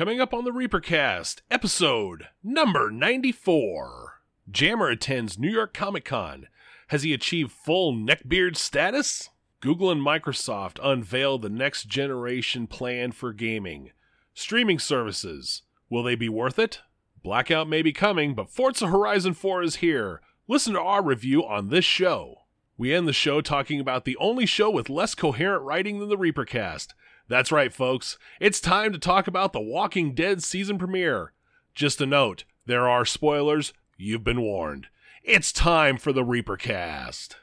Coming up on the Reapercast, episode number 94. Jammer attends New York Comic Con. Has he achieved full neckbeard status? Google and Microsoft unveil the next generation plan for gaming. Streaming services. Will they be worth it? Blackout may be coming, but Forza Horizon 4 is here. Listen to our review on this show. We end the show talking about the only show with less coherent writing than the Reapercast. That's right, folks. It's time to talk about the Walking Dead season premiere. Just a note there are spoilers. You've been warned. It's time for the Reapercast.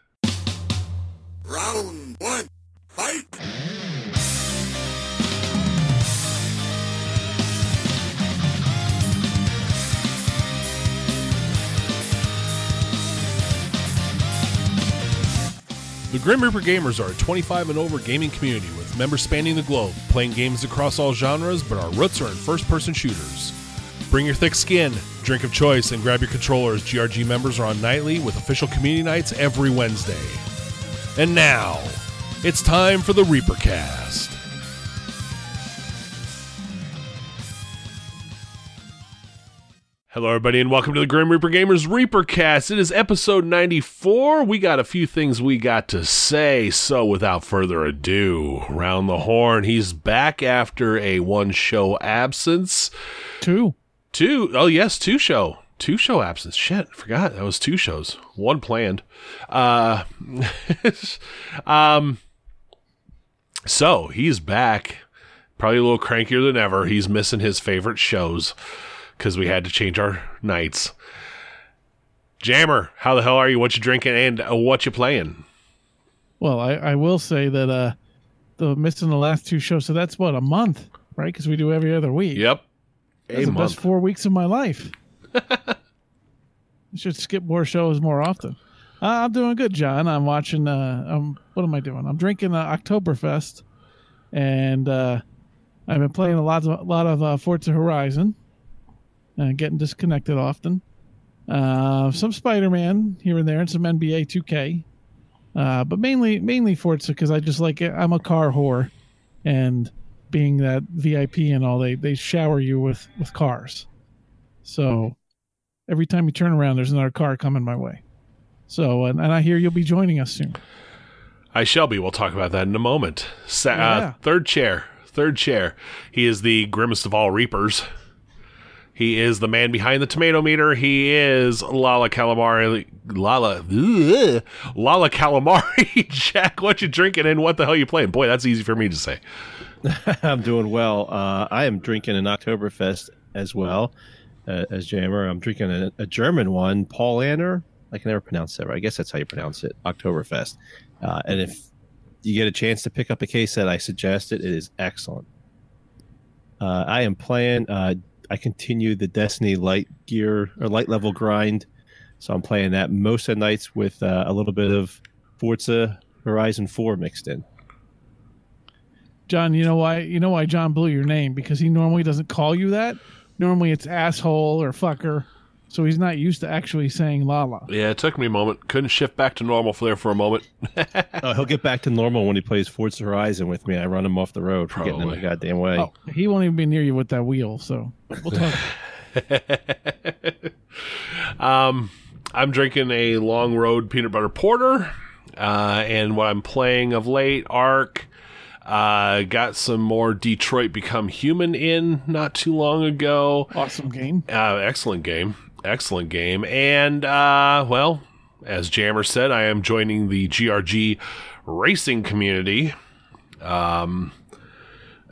Round one, fight! The Grim Reaper Gamers are a 25 and over gaming community members spanning the globe, playing games across all genres, but our roots are in first person shooters. Bring your thick skin, drink of choice, and grab your controllers. GRG members are on nightly with official community nights every Wednesday. And now, it's time for the Reapercast. Hello, everybody, and welcome to the Grim Reaper Gamers Reapercast. It is episode 94. We got a few things we got to say, so without further ado, round the horn. He's back after a one show absence. Two. Two, oh yes, two show. Two show absence. Shit, forgot that was two shows. One planned. Uh, um, so he's back, probably a little crankier than ever. He's missing his favorite shows because we had to change our nights. Jammer, how the hell are you? What you drinking and uh, what you playing? Well, I, I will say that uh, the missing the last two shows, so that's what a month, right? Because we do every other week. Yep, That's a the month. best four weeks of my life. I should skip more shows more often. Uh, I'm doing good, John. I'm watching. Uh, um, what am I doing? I'm drinking uh, Oktoberfest, and uh, I've been playing a lot of a lot of uh, Forza Horizon, and getting disconnected often. Uh, some Spider-Man here and there, and some NBA 2K, uh, but mainly mainly Forza because I just like it. I'm a car whore, and being that VIP and all, they they shower you with with cars. So every time you turn around, there's another car coming my way. So, and, and I hear you'll be joining us soon. I shall be. We'll talk about that in a moment. Sa- Yeah. uh, third chair. Third chair. He is the grimmest of all reapers. He is the man behind the tomato meter. He is Lala Calamari. Lala. ugh, Lala Calamari. Jack, what you drinking and what the hell you playing? Boy, that's easy for me to say. I'm doing well. Uh, I am drinking an Oktoberfest as well uh, as Jammer. I'm drinking a, a German one, Paulaner. I can never pronounce that right. I guess that's how you pronounce it, Oktoberfest. Uh, and if you get a chance to pick up a case that I suggest it, it is excellent. Uh, I am playing. Uh, I continue the Destiny light gear or light level grind, so I'm playing that most of nights with uh, a little bit of Forza Horizon 4 mixed in. John, you know why? You know why John blew your name because he normally doesn't call you that. Normally it's asshole or fucker. So he's not used to actually saying Lala. Yeah, it took me a moment. Couldn't shift back to normal for there for a moment. Oh, he'll get back to normal when he plays Forza Horizon with me. I run him off the road for getting in the goddamn way. Oh, he won't even be near you with that wheel. So we'll talk. um, I'm drinking a Long Road peanut butter porter, uh, and what I'm playing of late, Ark. Uh, got some more Detroit Become Human in not too long ago. awesome game. Uh, excellent game, excellent game, and uh, well, as Jammer said, I am joining the GRG racing community. Um,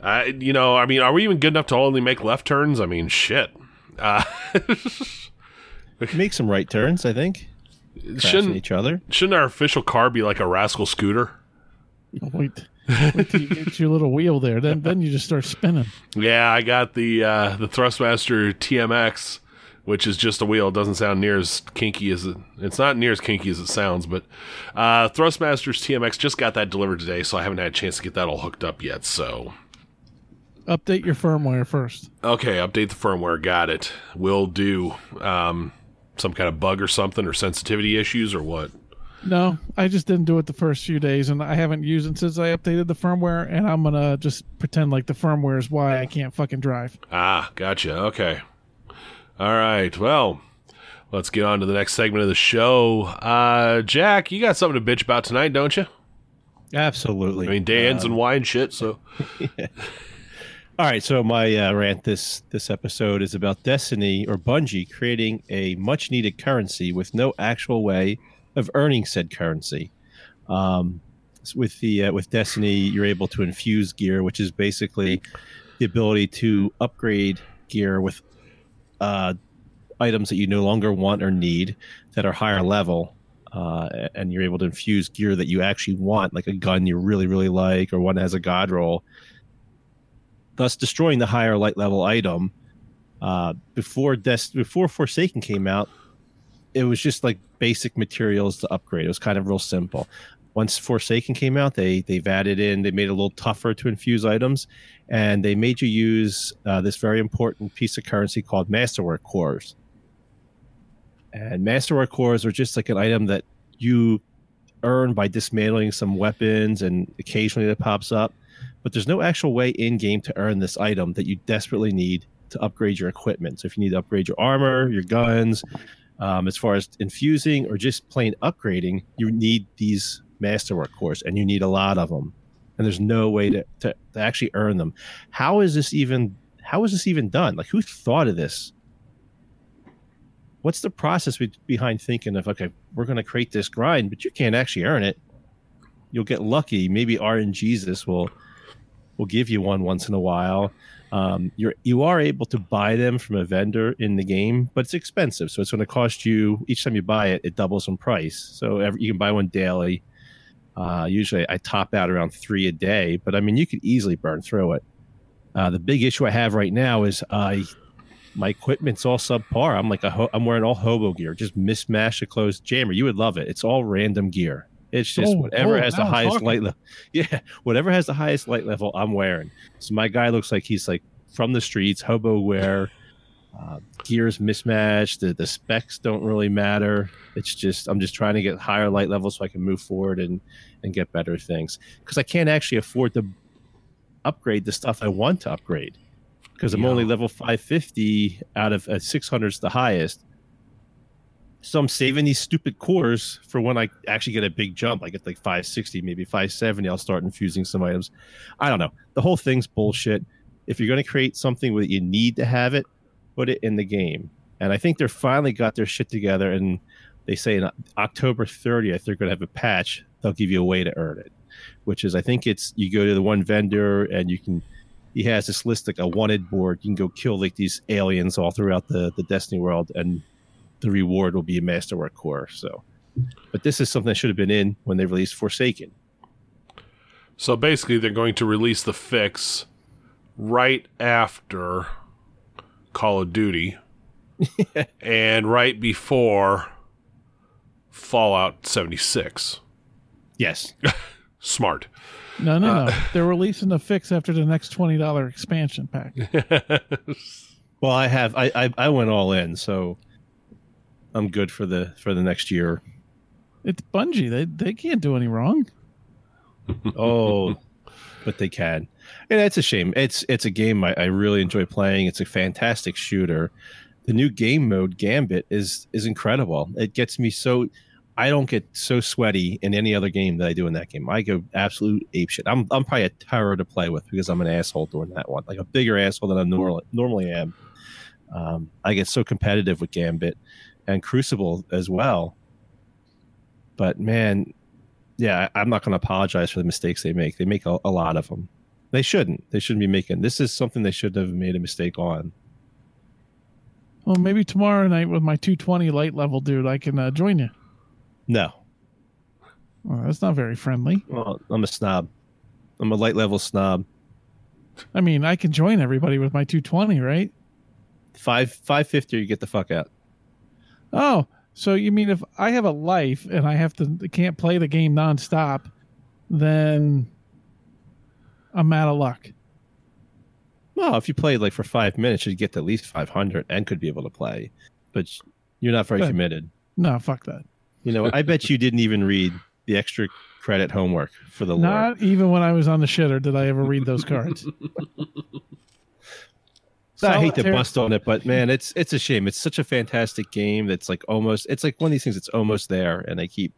I, you know, I mean, are we even good enough to only make left turns? I mean, shit. Uh, Make some right turns, I think. Crashing shouldn't each other. Shouldn't our official car be like a rascal scooter? Wait, wait till you get your little wheel there. Then then you just start spinning. Yeah, I got the uh, the Thrustmaster TMX, which is just a wheel. It doesn't sound near as kinky as it. It's not near as kinky as it sounds, but uh, Thrustmaster's TMX just got that delivered today, so I haven't had a chance to get that all hooked up yet. So Update your firmware first. okay, update the firmware. Got it. Will do. Um, some kind of bug or something or sensitivity issues or what? No, I just didn't do it the first few days, and I haven't used it since I updated the firmware. And I'm gonna just pretend like the firmware is why I can't fucking drive. Ah, gotcha. Okay. All right. Well, let's get on to the next segment of the show. Uh, Jack, you got something to bitch about tonight, don't you? Absolutely. I mean, day ends Um, and wine shit. So All right, so my uh, rant this this episode is about Destiny or Bungie creating a much needed currency with no actual way of earning said currency. Um, with the uh, with Destiny, you're able to infuse gear, which is basically the ability to upgrade gear with uh, items that you no longer want or need that are higher level. Uh, and you're able to infuse gear that you actually want, like a gun you really, really like, or one that has a god roll thus destroying the higher light level item. Uh, before Des- before Forsaken came out, it was just like basic materials to upgrade. It was kind of real simple. Once Forsaken came out, they they've added in, they made it a little tougher to infuse items, and they made you use uh, this very important piece of currency called Masterwork cores. And Masterwork cores are just like an item that you earn by dismantling some weapons, and occasionally it pops up but there's no actual way in game to earn this item that you desperately need to upgrade your equipment. So if you need to upgrade your armor, your guns, um, as far as infusing or just plain upgrading, you need these masterwork cores, and you need a lot of them. And there's no way to, to, to actually earn them. How is this even? How is this even done? Like, who thought of this? What's the process be- behind thinking of okay, we're going to create this grind, but you can't actually earn it. You'll get lucky. Maybe RNGesus will will give you one once in a while. Um, you're you are able to buy them from a vendor in the game, but it's expensive, so it's going to cost you each time you buy it. It doubles in price. So every, you can buy one daily. Uh, usually, I top out around three a day, but I mean you could easily burn through it. Uh, the big issue I have right now is I my equipment's all subpar. I'm like a ho- I'm wearing all hobo gear, just mismatched the clothes. Jammer, you would love it. It's all random gear. It's just Oh, whatever oh, has the highest talking. light level. Yeah, whatever has the highest light level, I'm wearing. So my guy looks like he's like from the streets, hobo wear. Uh, gears mismatch. The, the specs don't really matter. It's just I'm just trying to get higher light levels so I can move forward and and get better things because I can't actually afford to upgrade the stuff I want to upgrade because I'm Yeah. only level 550 out of uh, 600 is the highest. So I'm saving these stupid cores for when I actually get a big jump. I get like 560, maybe 570. I'll start infusing some items. I don't know. The whole thing's bullshit. If you're going to create something where you need to have it, put it in the game. And I think they're finally got their shit together. And they say in October 30th they're going to have a patch. They'll give you a way to earn it, which is I think it's you go to the one vendor and you can. He has this list like a wanted board. You can go kill like these aliens all throughout the the Destiny world, and the reward will be a masterwork core. So, but this is something that should have been in when they released Forsaken. So basically, they're going to release the fix right after Call of Duty and right before Fallout 76. Yes, Smart. No, no, no. Uh, They're releasing the fix after the next twenty dollar expansion pack. Well, I have. I, I I went all in, so I'm good for the for the next year. It's Bungie. They they can't do any wrong. Oh, but they can, and it's a shame. It's it's a game I, I really enjoy playing. It's a fantastic shooter. The new game mode Gambit is is incredible. It gets me so. I don't get so sweaty in any other game that I do in that game. I go absolute apeshit. I'm I'm probably a terror to play with because I'm an asshole during that one, like a bigger asshole than I normally normally am. Um, I get so competitive with Gambit and Crucible as well. But man, yeah, I'm not going to apologize for the mistakes they make. They make a, a lot of them. They shouldn't. They shouldn't be making. This is something they should have made a mistake on. Well, maybe tomorrow night with my two twenty light level dude, I can uh, join you. No, Well, that's not very friendly. well, I'm a snob. I'm a light level snob. I mean, I can join everybody with my two twenty, right? Five five fifty, you get the fuck out. Oh, so you mean if I have a life and I have to can't play the game nonstop, then I'm out of luck. Well, if you played like for five minutes, you'd get to at least five hundred and could be able to play. But you're not very Good. committed. No, fuck that. You know, I bet you didn't even read the extra credit homework for the. Not even when I was on the shitter did I ever read those cards. I hate to bust on it, but man, it's it's a shame. It's such a fantastic game that's like almost it's like one of these things that's almost there, and they keep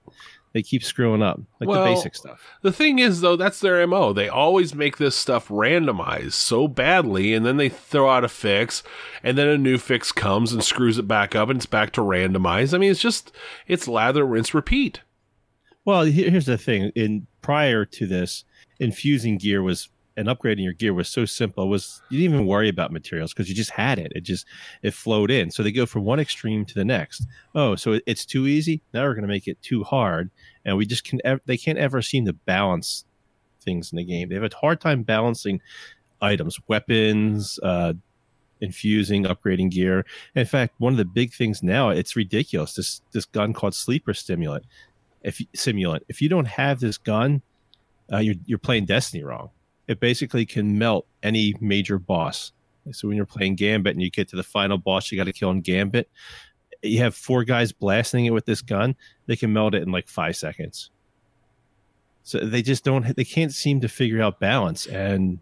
they keep screwing up like Well, the basic stuff. The thing is, though, that's their MO. They always make this stuff randomized so badly, and then they throw out a fix, and then a new fix comes and screws it back up, and it's back to randomized. I mean, it's just, it's lather, rinse, repeat. Well, here's the thing: in prior to this, infusing gear was and upgrading your gear was so simple. It was you didn't even worry about materials because you just had it. It just it flowed in. So they go from one extreme to the next. Oh, so it's too easy. Now we're going to make it too hard, and we just can. They can't ever seem to balance things in the game. They have a hard time balancing items, weapons, uh, infusing, upgrading gear. In fact, one of the big things now it's ridiculous. This this gun called Sleeper Stimulant if simulant if you don't have this gun uh, you're, you're playing destiny wrong it basically can melt any major boss so when you're playing gambit and you get to the final boss you got to kill in gambit you have four guys blasting it with this gun they can melt it in like five seconds so they just don't they can't seem to figure out balance and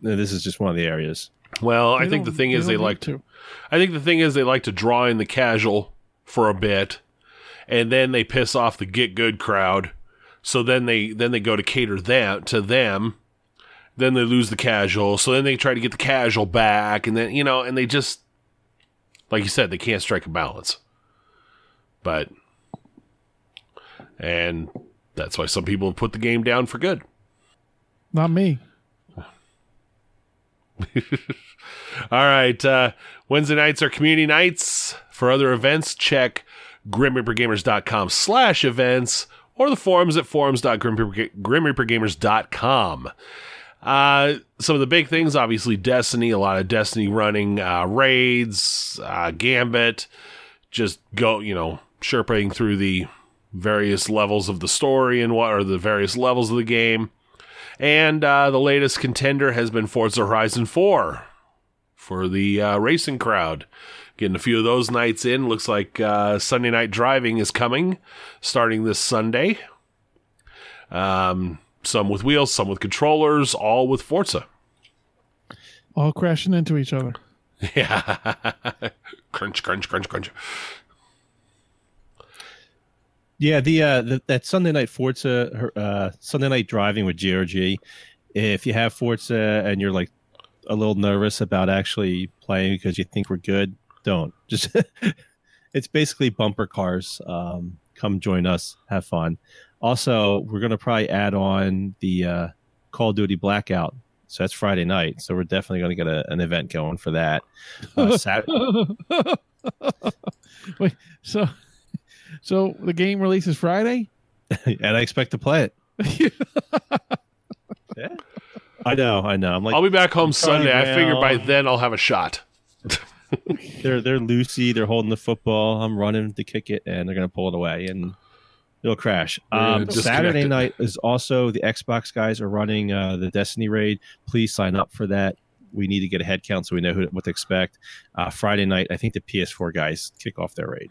this is just one of the areas Well, I think the don't- thing is they need like to. I think the thing is they like to draw in the casual for a bit, and then they piss off the get good crowd. So then they then they go to cater that to them. Then they lose the casual. So then they try to get the casual back, and then you know, and they just like you said, they can't strike a balance. But and that's why some people have put the game down for good. Not me. All right. Uh, Wednesday nights are community nights. For other events, check grimreapergamers.com slash events or the forums at forums.grimreapergamers.com. Uh, some of the big things, obviously, Destiny, a lot of Destiny running uh, raids, uh, Gambit, just go, you know, sherping through the various levels of the story and what are the various levels of the game. And uh, the latest contender has been Forza Horizon 4 for the uh, racing crowd. Getting a few of those nights in. Looks like uh, Sunday Night Driving is coming, starting this Sunday. Um, some with wheels, some with controllers, all with Forza. All crashing into each other. Yeah. crunch, crunch, crunch, crunch. Yeah, the uh the, that Sunday night Forza uh Sunday night driving with GRG. If you have Forza and you're like a little nervous about actually playing because you think we're good, don't. Just it's basically bumper cars. Um come join us, have fun. Also, we're going to probably add on the uh Call of Duty Blackout. So that's Friday night. So we're definitely going to get a, an event going for that. Uh, Sat- Wait, so so the game releases Friday? and I expect to play it. yeah. I know, I know. I'm like I'll be back home Charlie Sunday. I figure by then I'll have a shot. They're they're loosey. They're holding the football. I'm running to kick it, and they're gonna pull it away, and it'll crash. Um, Saturday night is also the Xbox guys are running uh, the Destiny raid. Please sign up for that. We need to get a head count so we know who, what to expect. Uh, Friday night, I think the PS4 guys kick off their raid.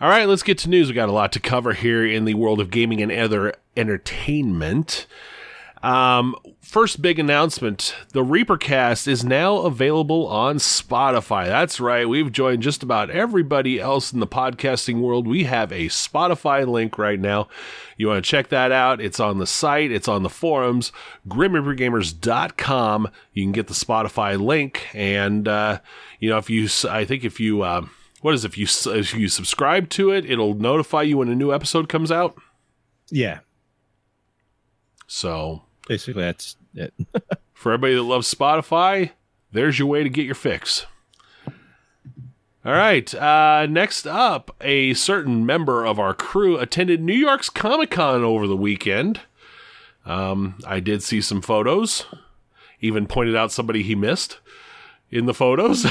All right, let's get to news. We got a lot to cover here in the world of gaming and other entertainment. Um, first big announcement the Reapercast is now available on Spotify. That's right, we've joined just about everybody else in the podcasting world. We have a Spotify link right now. You want to check that out? It's on the site, it's on the forums, grimreapergamers.com. You can get the Spotify link, and, uh, you know, if you, I think if you, uh, what is it? if you if you subscribe to it, it'll notify you when a new episode comes out. Yeah, So basically that's it. for everybody that loves Spotify, there's your way to get your fix. All right. Uh, next up, a certain member of our crew attended New York's Comic Con over the weekend. Um, I did see some photos, even pointed out somebody he missed in the photos.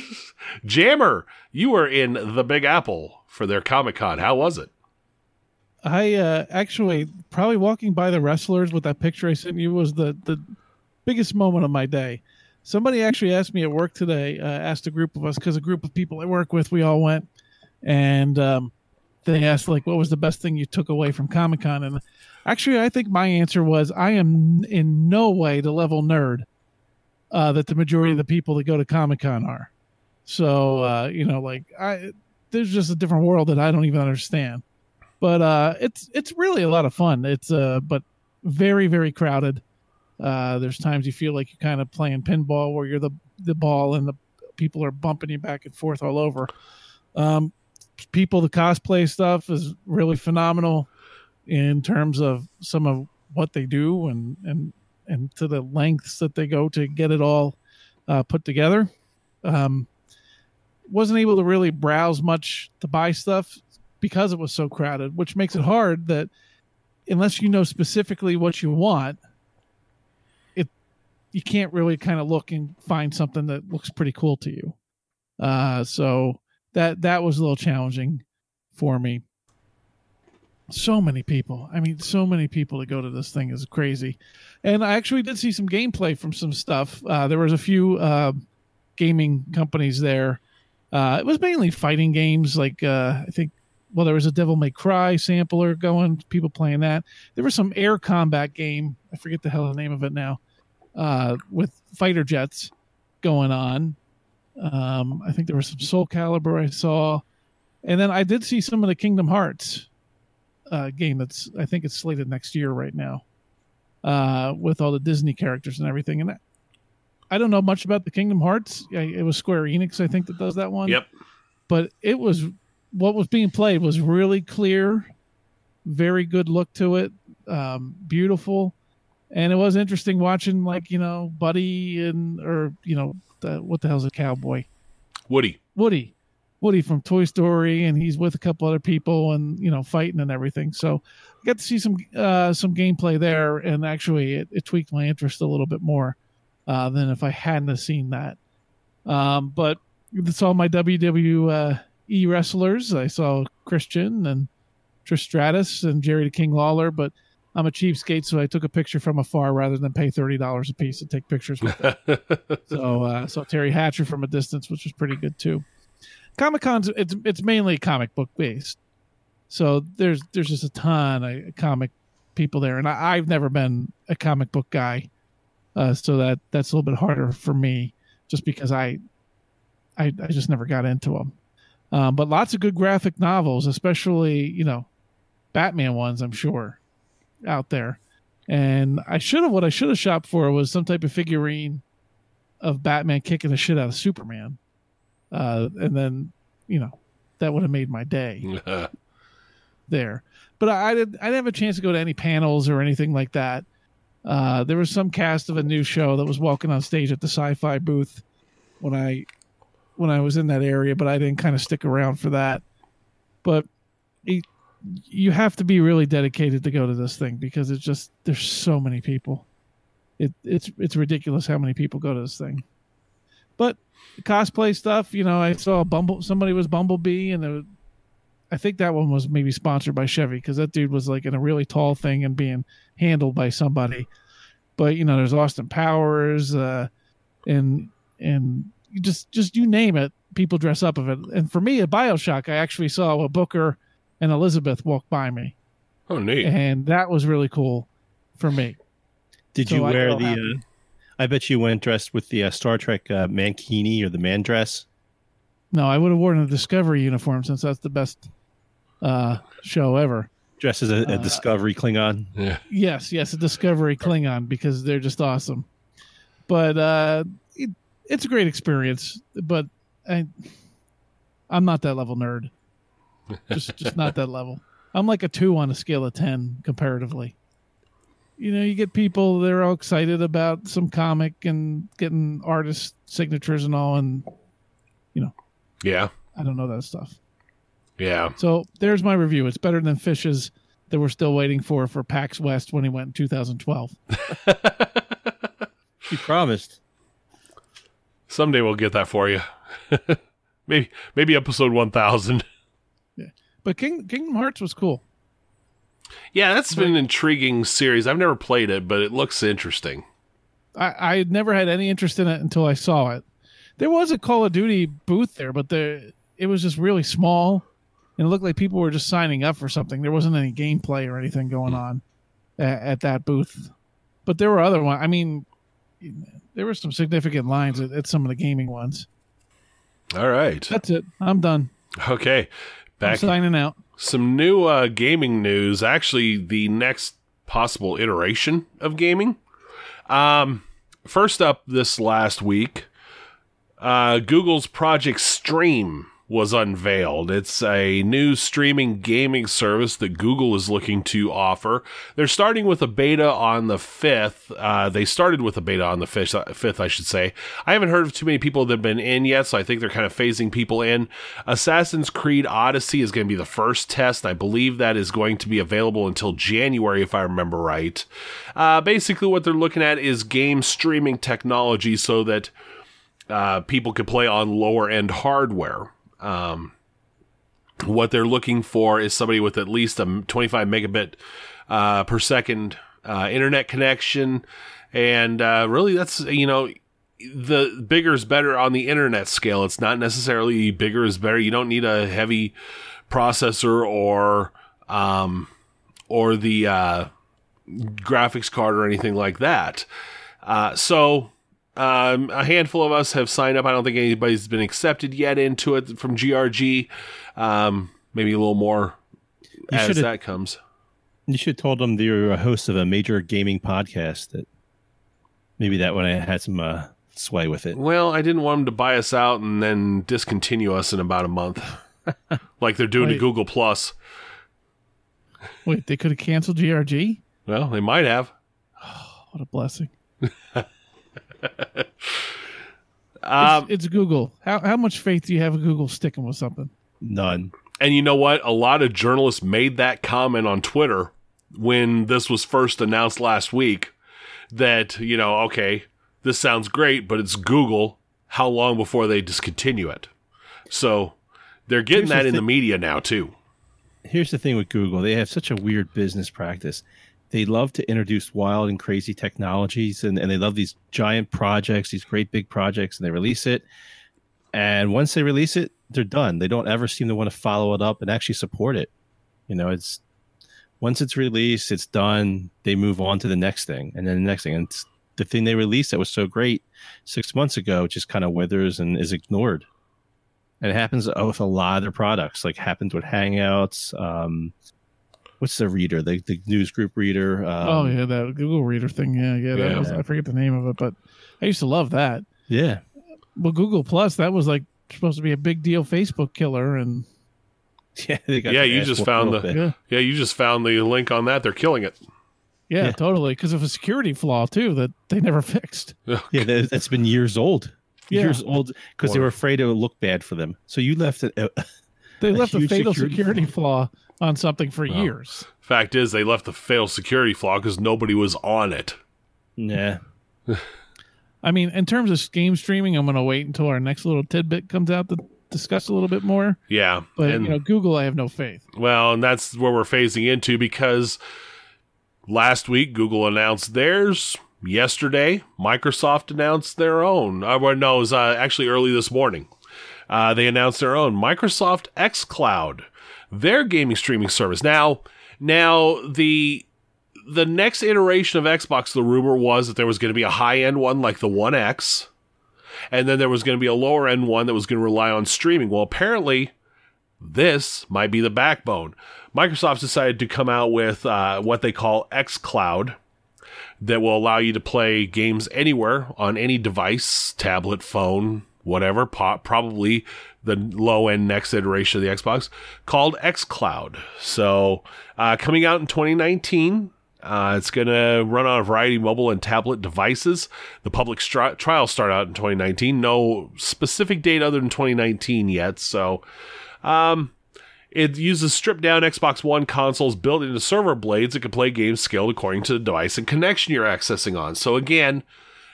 Jammer, you were in the Big Apple for their Comic Con. How was it? I uh, actually probably walking by the wrestlers with that picture I sent you was the the biggest moment of my day. Somebody actually asked me at work today, uh, asked a group of us because a group of people I work with, we all went, and um, they asked like, "What was the best thing you took away from Comic Con?" And actually, I think my answer was, "I am in no way the level nerd uh, that the majority of the people that go to Comic Con are." So uh, you know, like I, there's just a different world that I don't even understand. But uh, it's it's really a lot of fun. It's uh, but very very crowded. Uh, there's times you feel like you're kind of playing pinball where you're the the ball and the people are bumping you back and forth all over. Um, people, the cosplay stuff is really phenomenal in terms of some of what they do and and and to the lengths that they go to get it all uh, put together. Um, wasn't able to really browse much to buy stuff because it was so crowded, which makes it hard that unless you know specifically what you want, it you can't really kind of look and find something that looks pretty cool to you. Uh, so that that was a little challenging for me. So many people. I mean, so many people to go to this thing is crazy. And I actually did see some gameplay from some stuff. Uh, there was a few uh, gaming companies there. Uh, it was mainly fighting games, like uh, I think. Well, there was a Devil May Cry sampler going. People playing that. There was some air combat game. I forget the hell the name of it now. Uh, with fighter jets going on. Um, I think there was some Soul Calibur I saw, and then I did see some of the Kingdom Hearts uh, game. That's I think it's slated next year right now, uh, with all the Disney characters and everything. And I, I don't know much about the Kingdom Hearts. I, it was Square Enix, I think, that does that one. Yep. But it was what was being played was really clear, very good look to it, um, beautiful, and it was interesting watching like you know Buddy and or you know the, what the hell's a cowboy Woody. Woody, Woody from Toy Story, and he's with a couple other people and you know fighting and everything. So I got to see some uh, some gameplay there, and actually it, it tweaked my interest a little bit more uh, than if I hadn't have seen that. Um, but that's all my WWE wrestlers. I saw Christian and Trish Stratus and Jerry the King Lawler, but I'm a cheapskate, so I took a picture from afar rather than pay thirty dollars a piece to take pictures with. them. so uh, saw Teri Hatcher from a distance, which was pretty good too. Comic Con's it's it's mainly comic book based, so there's there's just a ton of comic people there, and I, I've never been a comic book guy, uh, so that that's a little bit harder for me, just because I I, I just never got into them. Um, but lots of good graphic novels, especially you know Batman ones. I'm sure out there, and I should have what I should have shopped for was some type of figurine of Batman kicking the shit out of Superman, uh, and then you know that would have made my day there. But I, I didn't I didn't have a chance to go to any panels or anything like that. Uh, there was some cast of a new show that was walking on stage at the sci-fi booth when I when I was in that area, but I didn't kind of stick around for that. But it, you have to be really dedicated to go to this thing because it's just there's so many people. It it's it's ridiculous how many people go to this thing. But cosplay stuff, you know, I saw Bumble somebody was Bumblebee and was, I think that one was maybe sponsored by Chevy because that dude was like in a really tall thing and being handled by somebody. But you know, there's Austin Powers, uh, and and just just you name it, people dress up of it. And for me at Bioshock, I actually saw a Booker and Elizabeth walk by me, Oh, neat. and that was really cool for me. Did So you wear felt the? Uh, I bet you went dressed with the uh, Star Trek uh, mankini or the man dress. No, I would have worn a Discovery uniform since that's the best uh, show ever. Dressed as a, a Uh, Discovery Klingon. Yeah. Yes, yes, a Discovery Klingon because they're just awesome. But uh, it, it's a great experience. But I, I'm not that level nerd. Just, just not that level. I'm like a two on a scale of ten comparatively. You know, you get people they're all excited about some comic and getting artist signatures and all, and you know, Yeah. I don't know that stuff. Yeah. So there's my review. It's better than Fish's that we're still waiting for for PAX West when he went in 2012. he promised. Someday we'll get that for you. maybe maybe episode 1000. Yeah. But King, Kingdom Hearts was cool. Yeah, that's been an intriguing series. I've never played it, but it looks interesting. I, I never had any interest in it until I saw it. There was a Call of Duty booth there, but the it was just really small. and it looked like people were just signing up for something. There wasn't any gameplay or anything going hmm. on at, at that booth, but there were other ones. I mean, there were some significant lines at, at some of the gaming ones. All right. That's it. I'm done. Okay. I'm Back signing out. some new uh, gaming news. Actually, the next possible iteration of gaming. Um, first up, this last week, uh, Google's Project Stream was unveiled. It's a new streaming gaming service that Google is looking to offer. They're starting with a beta on the 5th. Uh, they started with a beta on the 5th, 5th, I should say. I haven't heard of too many people that have been in yet, so I think they're kind of phasing people in. Assassin's Creed Odyssey is going to be the first test. I believe that is going to be available until January, if I remember right. Uh, basically, what they're looking at is game streaming technology so that uh, people can play on lower end hardware. Um, what they're looking for is somebody with at least a 25 megabit uh, per second uh, internet connection, and uh, really, that's you know. The bigger is better on the internet scale. It's not necessarily bigger is better. You don't need a heavy processor or um, or the uh, graphics card or anything like that. Uh, so um, a handful of us have signed up. I don't think anybody's been accepted yet into it from GRG. Um, maybe a little more You as that comes. You should have told them that you're a host of a major gaming podcast. That maybe that one I had some uh, sway with it. Well, I didn't want them to buy us out and then discontinue us in about a month, like they're doing to Google Plus. Wait, they could have canceled GRG? Well, they might have. What a blessing. Um, it's, it's Google. How how much faith do you have in Google sticking with something? None. And you know what? A lot of journalists made that comment on Twitter when this was first announced last week that, you know, okay, this sounds great, but it's Google. How long before they discontinue it? So they're getting Here's the that in thi- the media now, too. Here's the thing with Google: they have such a weird business practice. They love to introduce wild and crazy technologies, and, and they love these giant projects, these great big projects, and they release it. And once they release it, they're done. They don't ever seem to want to follow it up and actually support it. You know, it's once it's released, it's done. They move on to the next thing, and then the next thing. And the thing they released that was so great six months ago just kind of withers and is ignored. And it happens with a lot of their products, like happens with Hangouts. Um, what's the reader? The, the news group reader. Um, oh yeah, that Google Reader thing. Yeah, yeah. That Yeah. was I forget the name of it, but I used to love that. yeah. Well, Google Plus, that was like supposed to be a big deal Facebook killer, and Yeah, they got Yeah, you just found the- yeah, Yeah, you just found the link on that. They're killing it. yeah, Yeah. totally. Because of a security flaw too that they never fixed. Yeah, that, that's been years old. Yeah. Years old because they were afraid it would look bad for them. So you left it. Uh, They A left a fatal security security, flaw on something for years. Fact is, they left the failed security flaw because nobody was on it. nah. I mean, in terms of game streaming, I'm going to wait until our next little tidbit comes out to discuss a little bit more. Yeah, But and you know, Google, I have no faith. well, and that's where we're phasing into because last week Google announced theirs. Yesterday, Microsoft announced their own. Uh, well, no, it was uh, actually early this morning. Uh, they announced their own Microsoft xCloud, their gaming streaming service. Now, now the the next iteration of Xbox, the rumor was that there was going to be a high end one like the One X, and then there was going to be a lower end one that was going to rely on streaming. Well, apparently, this might be the backbone. Microsoft decided to come out with uh, what they call xCloud that will allow you to play games anywhere on any device, tablet, phone, whatever, po- probably the low end next iteration of the Xbox called xCloud. So, uh, coming out in 2019. Uh, it's going to run on a variety of mobile and tablet devices. The public stri- trials start out in 2019. No specific date other than 2019 yet. So, um, it uses stripped down Xbox One consoles built into server blades that can play games scaled according to the device and connection you're accessing on. So again,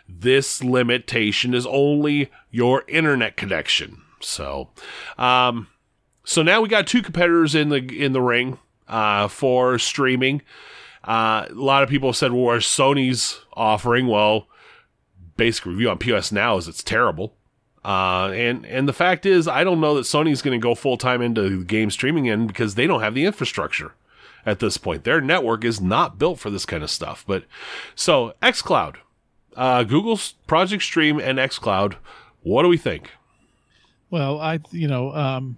this limitation is only your internet connection. So, um, so now we got two competitors in the in the ring uh, for streaming. Uh, a lot of people said, "Well, where's Sony's offering?" Well, basic review on PS Now is it's terrible. Uh, and and the fact is, I don't know that Sony's going to go full time into game streaming in because they don't have the infrastructure at this point. Their network is not built for this kind of stuff. But so XCloud, uh, Google's Project Stream and XCloud. What do we think? Well, I you know um,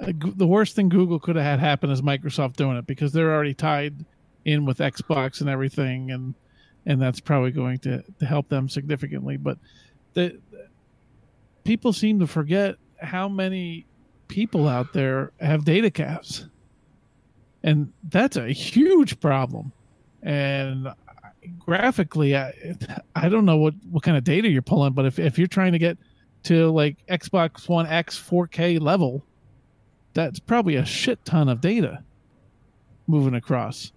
uh, the worst thing Google could have had happen is Microsoft doing it because they're already tied in with Xbox and everything, and and that's probably going to, to help them significantly. But the people seem to forget how many people out there have data caps, and that's a huge problem. And graphically, I, I don't know what, what kind of data you're pulling, but if, if you're trying to get to like Xbox One X 4K level, that's probably a shit ton of data moving across.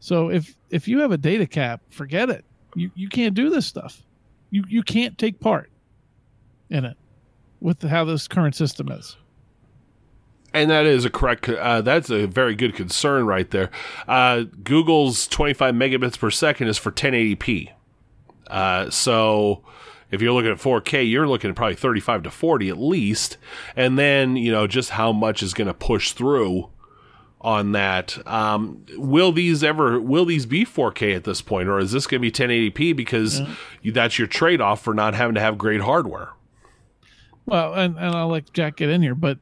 So if if you have a data cap, forget it. You you can't do this stuff. You you can't take part in it with how this current system is. And that is a correct. Uh, that's a very good concern right there. Uh, Google's 25 megabits per second is for 1080p. Uh, so if you're looking at 4K, you're looking at probably 35 to 40 at least. And then you know just how much is going to push through on that. Um, will these ever? Will these be 4K at this point, or is this going to be 1080p because you, that's your trade off for not having to have great hardware? Well, and, and I'll let Jack get in here, but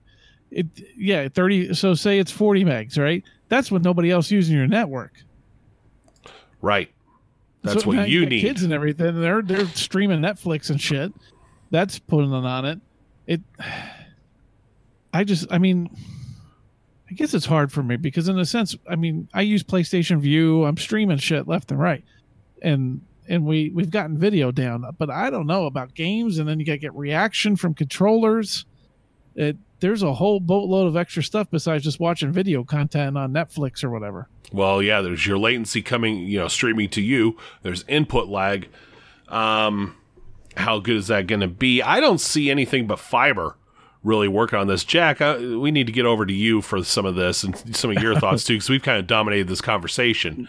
it yeah, 30 so say it's 40 megs, right? That's what nobody else using your network. Right. That's So what you need. Kids and everything, they're they're streaming Netflix and shit. That's putting it on it. It I just I mean I guess it's hard for me because in a sense, I mean, I use PlayStation Vue, I'm streaming shit left and right. And and we we've gotten video down, but I don't know about games and then you got to get reaction from controllers. It there's a whole boatload of extra stuff besides just watching video content on Netflix or whatever. Well, yeah, there's your latency coming, you know, streaming to you. There's input lag. Um, how good is that going to be? I don't see anything but fiber really working on this. Jack, I, we need to get over to you for some of this and some of your thoughts too, because we've kind of dominated this conversation.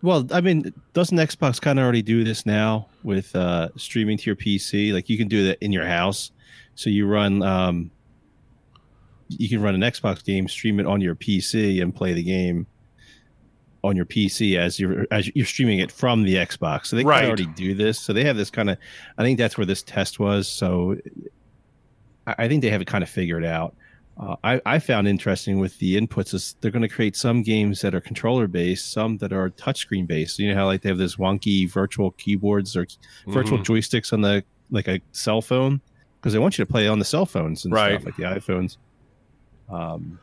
Well, I mean, doesn't Xbox kind of already do this now with uh, streaming to your PC? Like you can do that in your house. So you run, um, you can run an Xbox game, stream it on your PC, and play the game on your PC as you're as you're streaming it from the Xbox. So they Right. kind already do this. So they have this kind of. I think that's where this test was. So I think they have it kind of figured out. Uh, I, I found interesting with the inputs is they're going to create some games that are controller based, some that are touchscreen based. You know how like they have those wonky virtual keyboards or virtual Mhm. joysticks on the like a cell phone because they want you to play on the cell phones and Right. stuff like the iPhones. Um,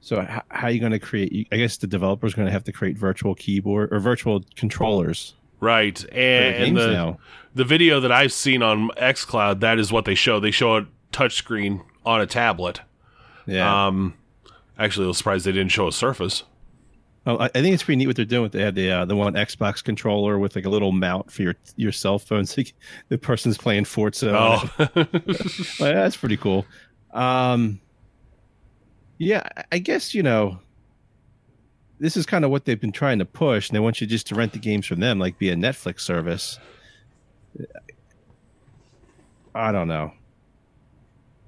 so h- how are you going to create? I guess the developers going to have to create virtual keyboard or virtual controllers Right. And, and the, now. the video that I've seen on xCloud, that is what they show. They show a touchscreen on a tablet. Yeah. Um, actually, I was surprised they didn't show a Surface. Oh, I, think it's pretty neat what they're doing. They had the uh, the one Xbox controller with like a little mount for your your cell phone, so the person's playing Forza. Oh. Well, that's pretty cool. Um, yeah, I- I guess you know this is kind of what they've been trying to push, and they want you just to rent the games from them, like be a Netflix service. I don't know.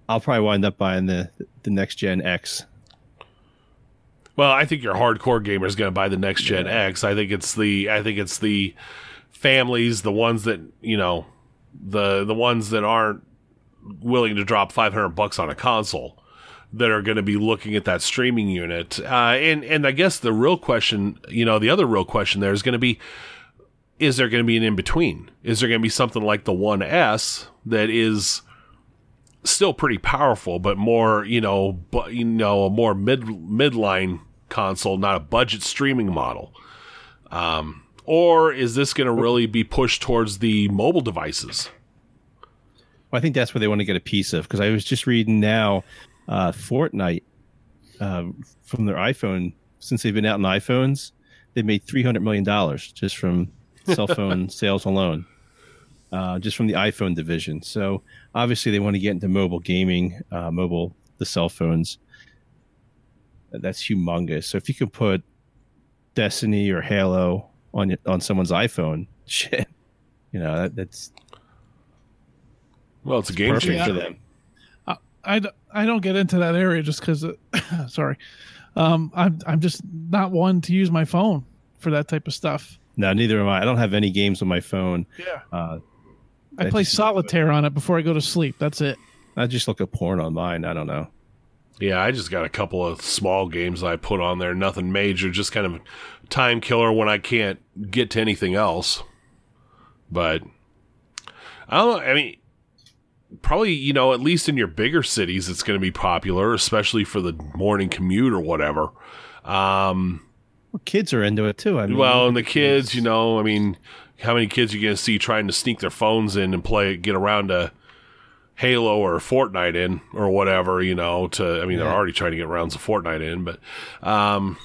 I'll probably wind up buying the the next gen X. Well, I think your hardcore gamer is going to buy the next gen X. I think it's the I think it's the families, the ones that you know, the the ones that aren't willing to drop five hundred bucks on a console that are going to be looking at that streaming unit. Uh, and and I guess the real question, you know, the other real question there is going to be. Is there going to be an in between? Is there going to be something like the One S that is still pretty powerful, but more, you know, but you know, a more mid midline console, not a budget streaming model. Um, or is this going to really be pushed towards the mobile devices? Well, I think that's where they want to get a piece of because I was just reading now, uh, Fortnite uh, from their iPhone since they've been out in iPhones, they made three hundred million dollars just from cell phone sales alone, uh, just from the iPhone division. So obviously they want to get into mobile gaming, uh, mobile the cell phones. That's humongous. So if you can put Destiny or Halo on on someone's iPhone, shit, you know that, that's Well, it's a game Perfect changer. for them. I don't get into that area just because, sorry, um, I'm I'm just not one to use my phone for that type of stuff. No, neither am I. I don't have any games on my phone. Yeah, Uh, I I play solitaire on it before I go to sleep. That's it. I just look at porn on mine. I don't know. Yeah, I just got a couple of small games I put on there. Nothing major, just kind of time killer when I can't get to anything else. But I don't know. I mean, probably you know at least in your bigger cities, it's going to be popular, especially for the morning commute or whatever. Um, Well, kids are into it too. I mean, well, and the kids, you know, I mean, how many kids are you going to see trying to sneak their phones in and play, get around to Halo or Fortnite in or whatever, you know, to, I mean, they're already trying to get rounds of Fortnite in, but, um,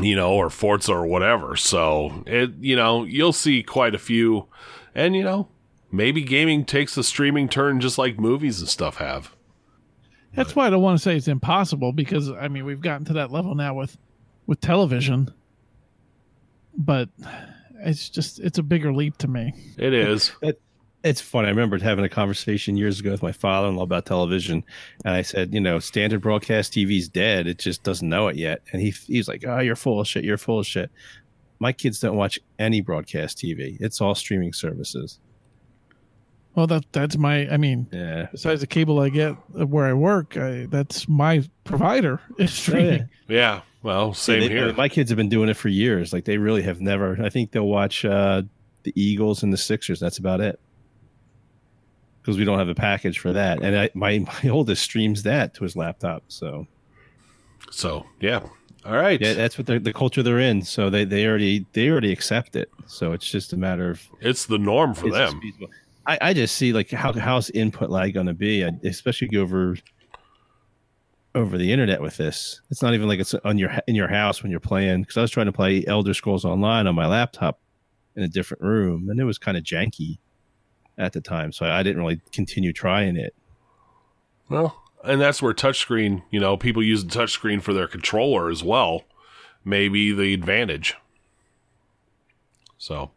you know, or Forza or whatever. So it, you know, you'll see quite a few, and, you know, maybe gaming takes a streaming turn just like movies and stuff have. That's why I don't want to say it's impossible because I mean we've gotten to that level now with with television, but it's just it's a bigger leap to me. It is. It's funny. I remember having a conversation years ago with my father-in-law about television, and I said, you know, standard broadcast TV's dead. It just doesn't know it yet. And he he's like, oh, you're full of shit. You're full of shit. My kids don't watch any broadcast TV. It's all streaming services. Well, that that's my I mean Yeah. besides the cable I get where I work, I, that's my provider is oh, streaming. Yeah. Well, same They- here. My kids have been doing it for years. Like they really have never. I think they'll watch uh, the Eagles and the Sixers. That's about it. Because we don't have a package for that, and I, my my oldest streams that to his laptop. So So, yeah. All right. yeah, that's what they're, the culture they're in. So they, they already they already accept it. So it's just a matter of It's the norm for them. feasible? I, I just see like how how's input lag going to be, I- especially over over the internet with this. It's not even like it's on your in your house when you're playing. Because I was trying to play Elder Scrolls Online on my laptop in a different room, and it was kind of janky at the time. So I didn't really continue trying it. Well, and that's where touchscreen, you know, people use the touchscreen for their controller as well. Maybe the advantage. So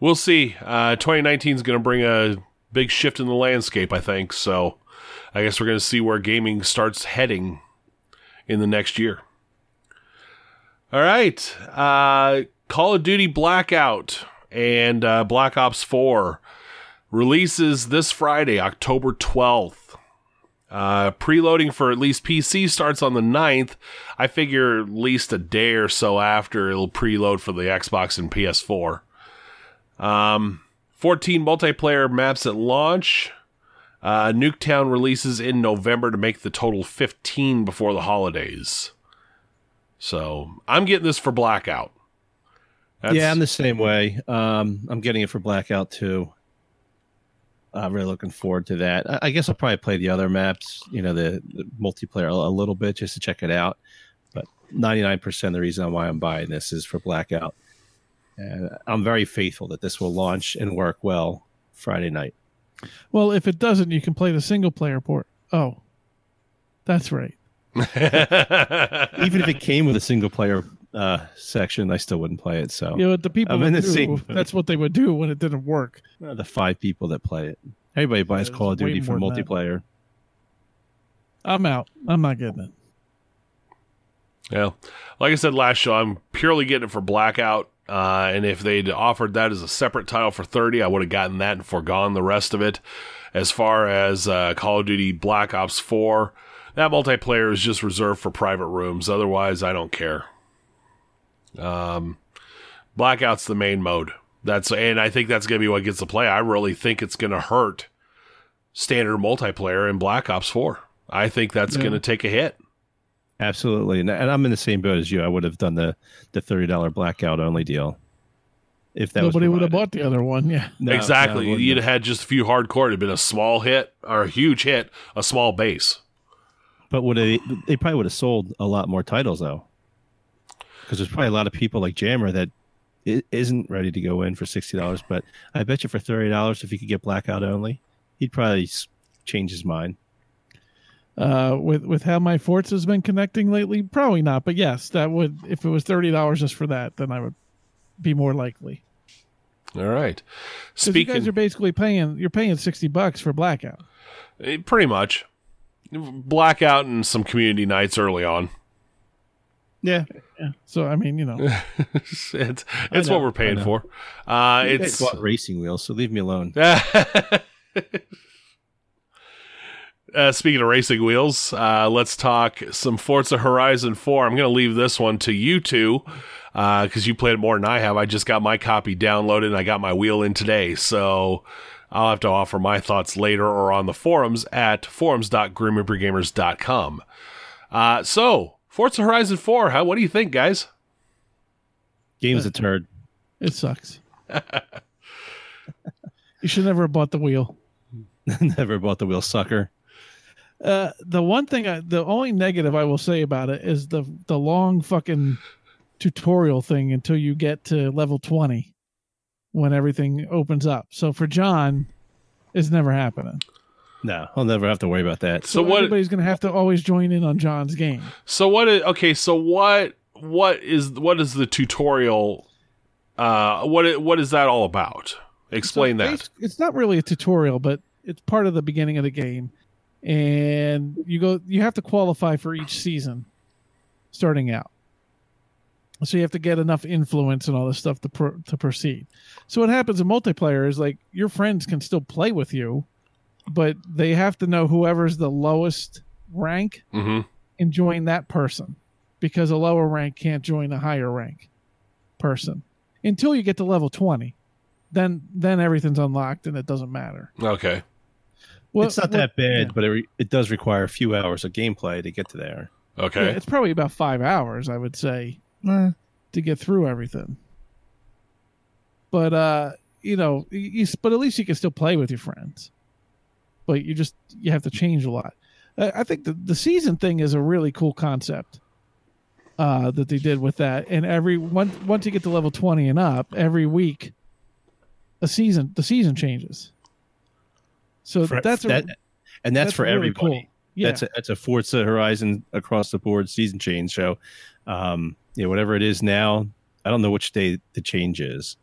we'll see. Uh, 2019 is going to bring a big shift in the landscape, I think. So I guess we're going to see where gaming starts heading in the next year. All right. Uh, Call of Duty Blackout and uh, Black Ops 4 releases this Friday, October 12th. Uh, preloading for at least PC starts on the 9th. I figure at least a day or so after it'll preload for the Xbox and PS4. Um, 14 multiplayer maps at launch. Uh, Nuketown releases in November to make the total 15 before the holidays. So I'm getting this for Blackout. yeah, I'm the same way. Um, I'm getting it for Blackout too. I'm really looking forward to that. I, I guess I'll probably play the other maps, you know, the, the multiplayer a, a little bit just to check it out. But 99% of the reason why I'm buying this is for Blackout. And I'm very faithful that this will launch and work well Friday night. Well, if it doesn't, you can play the single player port. Oh, that's right. Even if it came with a single player uh, section, I still wouldn't play it. So You know, the people I'm in the do, same that's what they would do when it didn't work. uh, the five people that play it, everybody buys it's Call of Duty for more than that. multiplayer. I'm out. I'm not getting it. Yeah. Like I said last show, I'm purely getting it for Blackout. Uh, and if they'd offered that as a separate title for 30, I would have gotten that and foregone the rest of it. As far as uh, Call of Duty Black Ops 4, that multiplayer is just reserved for private rooms. Otherwise, I don't care. Um, Blackout's the main mode. That's and I think that's gonna be what gets the play. I really think it's gonna hurt standard multiplayer in Black Ops 4. I think that's Yeah. gonna take a hit. Absolutely, and, and I'm in the same boat as you. I would have done the the thirty dollar blackout only deal. If that Nobody was would have bought the other one. Yeah. No, exactly. no, You'd have. have had just a few hardcore. It'd been a small hit or a huge hit, a small base. But would they? They probably would have sold a lot more titles though, because there's probably a lot of people like Jammer that i- isn't ready to go in for sixty dollars. But I bet you for thirty dollars, if he could get blackout only, he'd probably change his mind. Uh, with with how my forts has been connecting lately, probably not. But yes, that would if it was thirty dollars just for that, then I would be more likely. All right. 'Cause you guys are basically paying you're paying sixty bucks for blackout. eh, pretty much blackout and some community nights early on. Yeah, Yeah. So I mean, you know, it's it's what we're paying for. Uh, it's it's bought racing wheels, so leave me alone. uh, speaking of racing wheels, uh, let's talk some Forza Horizon 4. I'm going to leave this one to you two because you played it more than I have. I just got my copy downloaded and I got my wheel in today. So I'll have to offer my thoughts later or on the forums at forums.grimreapergamers.com. Uh, so, Forza Horizon 4, how, what do you think, guys? Game's a turd. it sucks. you should never have bought the wheel. Never bought the wheel, sucker. Uh, the one thing, I, the only negative I will say about it is the the long fucking tutorial thing until you get to level twenty, when everything opens up. So for John, it's never happening. No, I'll never have to worry about that. So what- Everybody's gonna have to always join in on John's game. So what is okay? So what what is what is the tutorial? Uh, what what is that all about? Explain So that. It's not really a tutorial, but it's part of the beginning of the game, and you go. You have to qualify for each season, starting out. So you have to get enough influence and all this stuff to pro- to proceed. So what happens in multiplayer is like your friends can still play with you, but they have to know whoever's the lowest rank hmm and join that person because a lower rank can't join a higher rank person until you get to level 20 then then everything's unlocked and it doesn't matter Okay. Well, it's not well, that bad, yeah. but it, re- it does require a few hours of gameplay to get to there. Okay. Yeah, it's probably about five hours i would say eh, to get through everything but uh you know you, you- but at least you can still play with your friends but you just you have to change a lot i, I think the, the season thing is a really cool concept uh that they did with that and every once once you get to level 20 and up every week a season the season changes so For- that's a, that, and that's, for really everybody. cool. yeah That's a that's a Forza Horizon across the board season change. So, um, you know, whatever it is now, I don't know which day the change is.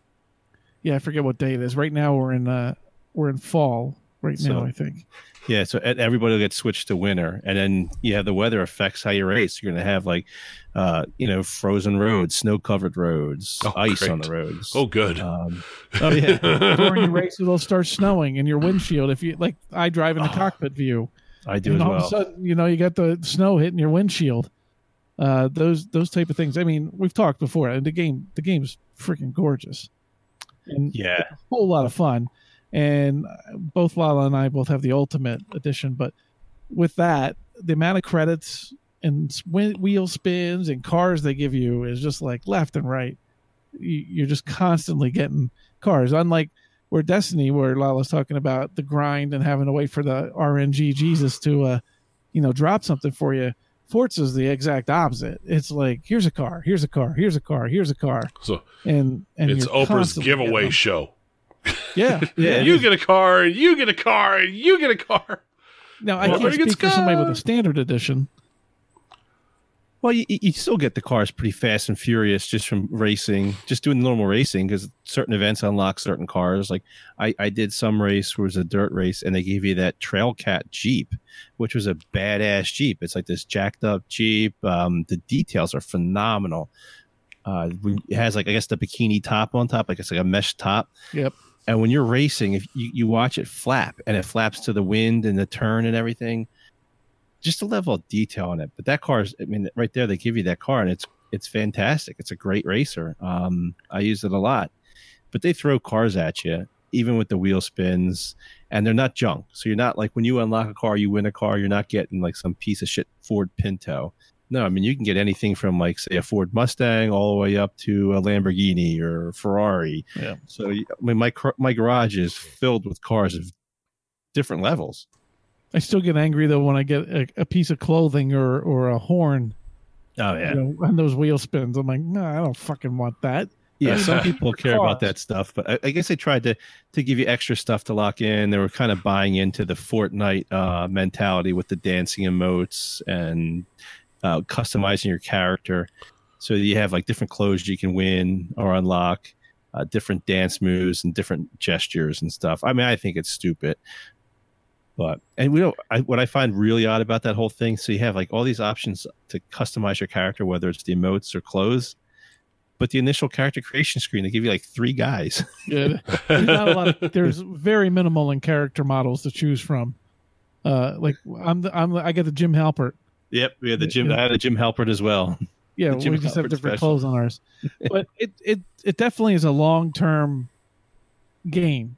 yeah i forget what day it is right now we're in uh we're in fall right now So- i think Yeah, so everybody will get switched to winter, and then you have the weather affects how you race. You're going to have like, uh, you know, frozen roads, snow covered roads, Oh, ice on the roads. oh, good. um, oh yeah, during your race it'll start snowing in your windshield. If you like i drive in the cockpit view I do and as all of a well. sudden you know you got the snow hitting your windshield. Uh those those type of things. I mean we've talked before and the game the game is freaking gorgeous. And Yeah, a whole lot of fun and both lala and i both have the ultimate edition but with that the amount of credits and wheel spins and cars they give you is just like left and right. You- you're just constantly getting cars. Unlike where destiny where lala's talking about the grind and having to wait for the rng jesus to uh you know drop something for you forza's the exact opposite. It's like here's a car here's a car here's a car here's a car. So and and it's Oprah's giveaway show. Yeah yeah. You get a car, and you get a car, and you get a car. Now I Well, can't speak for somebody with a standard edition. Well, you, you still get the cars pretty fast and furious just from racing, just doing normal racing because certain events unlock certain cars. Like I, I did some race where it was a dirt race and they gave you that Trailcat Jeep, which was a badass Jeep. It's like this jacked up Jeep. Um, the details are phenomenal. Uh, it has like I guess the bikini top on top, like it's like a mesh top. Yep. And when you're racing, if you, you watch it flap and it flaps to the wind and the turn and everything, just a level of detail on it. But that car is, I mean, right there, they give you that car and it's, it's fantastic. It's a great racer. Um, I use it a lot, but they throw cars at you, even with the wheel spins, and they're not junk. So you're not like when you unlock a car, you win a car, you're not getting like some piece of shit Ford Pinto. No, I mean you can get anything from like say a Ford Mustang all the way up to a Lamborghini or Ferrari. Yeah. So I mean my my garage is filled with cars of different levels. I still get angry though when I get a, a piece of clothing or or a horn Oh you know, on those wheel spins. I'm like, no, I don't fucking want that. Yeah, some people care about that stuff, but I, I guess they tried to to give you extra stuff to lock in. They were kind of buying into the Fortnite uh, mentality with the dancing emotes and uh, customizing your character, so you have like different clothes you can win or unlock. uh, different dance moves and different gestures and stuff. I mean, I think it's stupid. But and we don't. I, what I find really odd about that whole thing, so you have like all these options to customize your character, whether it's the emotes or clothes. But the initial character creation screen, they give you like three guys. Yeah, there's. Of, there's very minimal in character models to choose from. Uh, like I'm, the, I'm, the, I get the Jim Halpert. Yep, we had the Jim. Yeah. I had a Jim Halpert as well. Yeah, The Jim we just have different special. clothes on ours, but it it it definitely is a long term game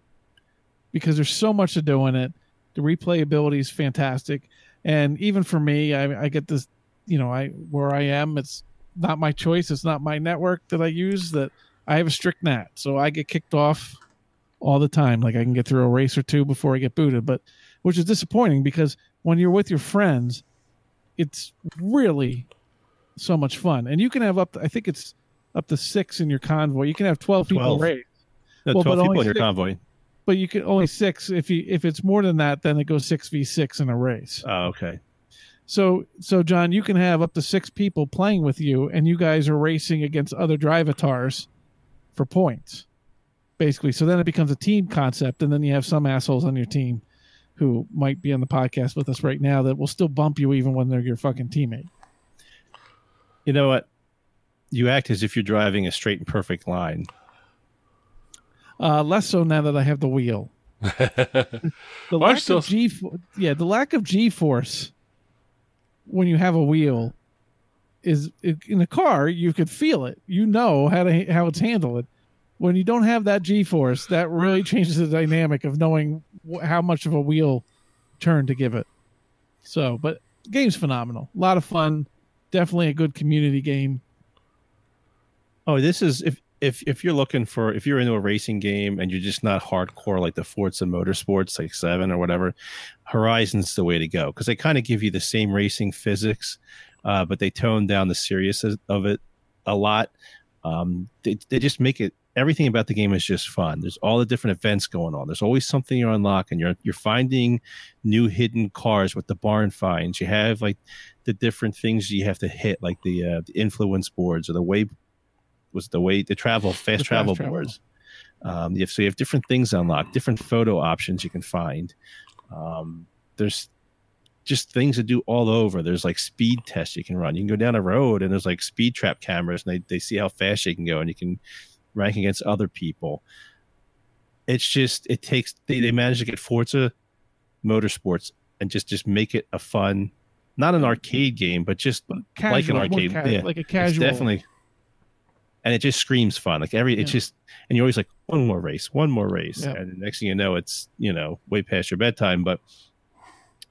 because there's so much to do in it. The replayability is fantastic, and even for me, I, I get this. You know, I where I am, it's not my choice. It's not my network that I use. That I have a strict NAT, so I get kicked off all the time. Like I can get through a race or two before I get booted, but which is disappointing because when you're with your friends, it's really so much fun. And you can have up to, I think it's up to six in your convoy. You can have 12 people 12. race, No, Well, but Twelve people in your six- convoy. but you can only six. If you, if it's more than that, then it goes six v six in a race. Oh, okay. So, so John, you can have up to six people playing with you and you guys are racing against other drivatars for points basically. So then it becomes a team concept. And then you have some assholes on your team who might be on the podcast with us right now that will still bump you even when they're your fucking teammate. You know what? You act as if you're driving a straight and perfect line. Uh, less so now that I have the wheel. The Well, lack still- of G, yeah, the lack of G force when you have a wheel is in a car. You could feel it. You know how to how it's handled. When you don't have that G force, that really changes the dynamic of knowing wh- how much of a wheel turn to give it. So, but game's phenomenal. A lot of fun. Definitely a good community game. Oh, this is if if if you're looking for if you're into a racing game and you're just not hardcore like the Forza Motorsports like seven or whatever, Horizon's the way to go because they kind of give you the same racing physics, uh, but they tone down the seriousness of it a lot. Um, they they just make it everything about the game is just fun. There's all the different events going on. There's always something you're unlocking. You're you're finding new hidden cars with the barn finds. You have like the different things you have to hit, like the uh, the influence boards or the way was the way the travel fast The fast travel. boards. Um, you have, so you have different things unlocked, different photo options you can find. Um, there's just things to do all over. There's like speed tests you can run. You can go down a road and there's like speed trap cameras and they, they see how fast you can go and you can rank against other people. It's just it takes they, they managed to get Forza Motorsports and just just make it a fun, not an arcade game, but just Casual, like an arcade. ca- yeah. like a It's casual. definitely, and it just screams fun. Like every, it's just, and you're always like, one more race, one more race, Yeah. and the next thing you know, it's you know way past your bedtime. But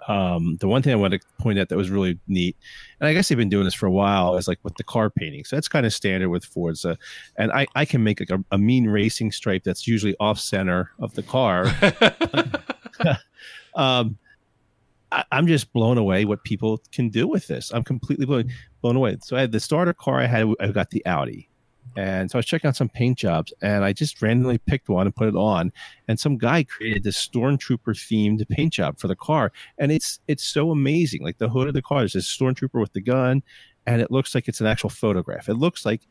um, the one thing I want to point out that was really neat, and I guess they've been doing this for a while, is like with the car painting. So that's kind of standard with Forza, and I I can make like a, a mean racing stripe that's usually off center of the car. um, I, I'm just blown away what people can do with this. I'm completely blown blown away. So I had the starter car. I had I got the Audi, and so I was checking out some paint jobs, and I just randomly picked one and put it on. And some guy created this stormtrooper themed paint job for the car, and it's it's so amazing. Like the hood of the car is this stormtrooper with the gun, and it looks like it's an actual photograph. It looks like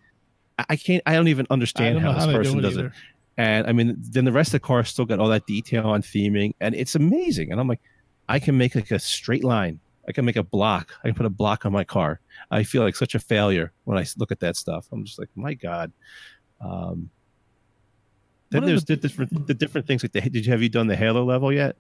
I- can't. I don't even understand don't how this how person do it does it. And I mean, then the rest of the car still got all that detail on theming, and it's amazing. And I'm like, I can make like a straight line. I can make a block. I can put a block on my car. I feel like such a failure when I look at that stuff. I'm just like, my God. Um, then One there's the- the different the different things like the did you have you done the Halo level yet?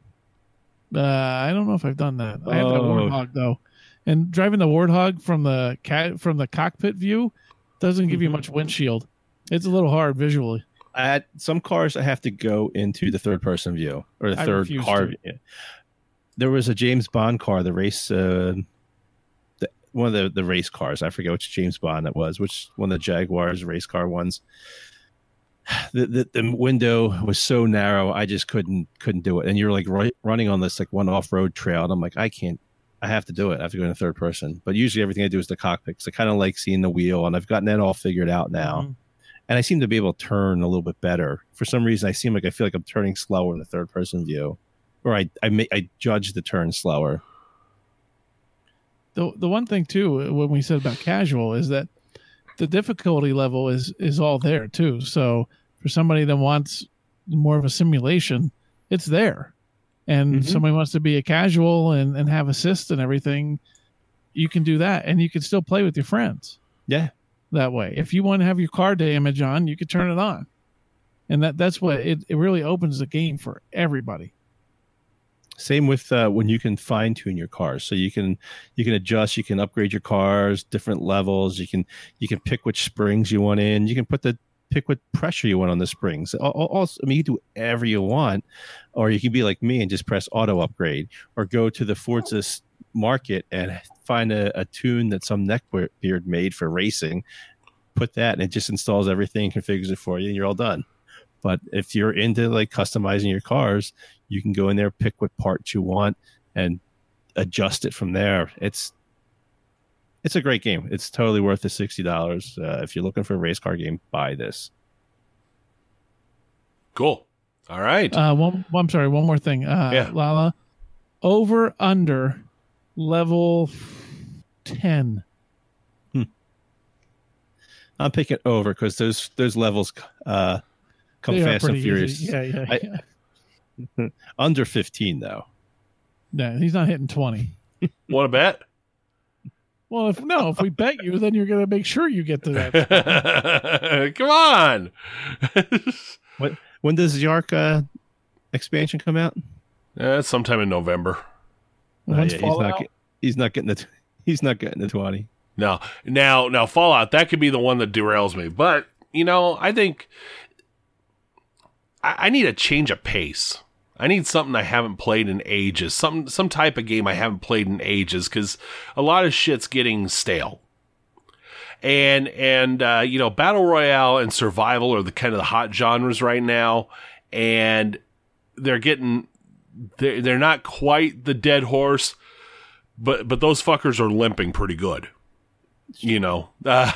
Uh, I don't know if I've done that. I have that Oh. warthog though, and driving the warthog from the cat from the cockpit view doesn't give you much windshield. It's a little hard visually. At some cars, I have to go into the third person view or the I third car. view. There was a James Bond car, the race, uh, the, one of the, the race cars. I forget which James Bond it was, which one of the Jaguars race car ones. The, the the window was so narrow, I just couldn't couldn't do it. And you're like right, running on this like one off road trail, and I'm like, I can't. I have to do it. I have to go in the third person. But usually everything I do is the cockpit. 'cause I kind of like seeing the wheel, and I've gotten that all figured out now Mhm. and I seem to be able to turn a little bit better. For some reason, I seem like I feel like I'm turning slower in the third person view, or I I, may, I judge the turn slower. The the one thing too when we said about casual is that the difficulty level is is all there too. So for somebody that wants more of a simulation, it's there. And Mhm. somebody wants to be a casual and, and have assist and everything, you can do that. And you can still play with your friends Yeah. that way. If you want to have your car damage on, you could turn it on. And that that's what it, it really opens the game for everybody. Same with uh, when you can fine tune your cars, so you can you can adjust, you can upgrade your cars, different levels. You can you can pick which springs you want in. You can put the pick what pressure you want on the springs. Al- al- Also, I mean, you do whatever you want, or you can be like me and just press auto upgrade, or go to the Forza market and find a, a tune that some neckbeard made for racing. Put that, and it just installs everything, configures it for you, and you're all done. But if you're into like customizing your cars, you can go in there, pick what parts you want, and adjust it from there. It's it's a great game. It's totally worth the sixty dollars. Uh, if you're looking for a race car game, buy this. Cool. All right. Uh, one, I'm sorry, one more thing. Uh, Yeah. Lala, over under level 10. I'm picking over because those those levels uh, come They fast and furious. easy. Yeah, yeah, I- yeah. Under fifteen though. No, he's not hitting 20. Want to bet? Well, if no, if we bet you, then you're going to make sure you get to that. Come on. what, When does Yark uh, expansion come out? Uh, sometime in November. Uh, yeah, he's not. get- He's not getting the. He's not getting the twenty. No, now, now Fallout that could be the one that derails me. But you know, I think I, I need a change of pace. I need something I haven't played in ages. Some some type of game I haven't played in ages because a lot of shit's getting stale. And and uh, you know, battle royale and survival are the kind of the hot genres right now, and they're getting they're, they're not quite the dead horse, but but those fuckers are limping pretty good you know uh,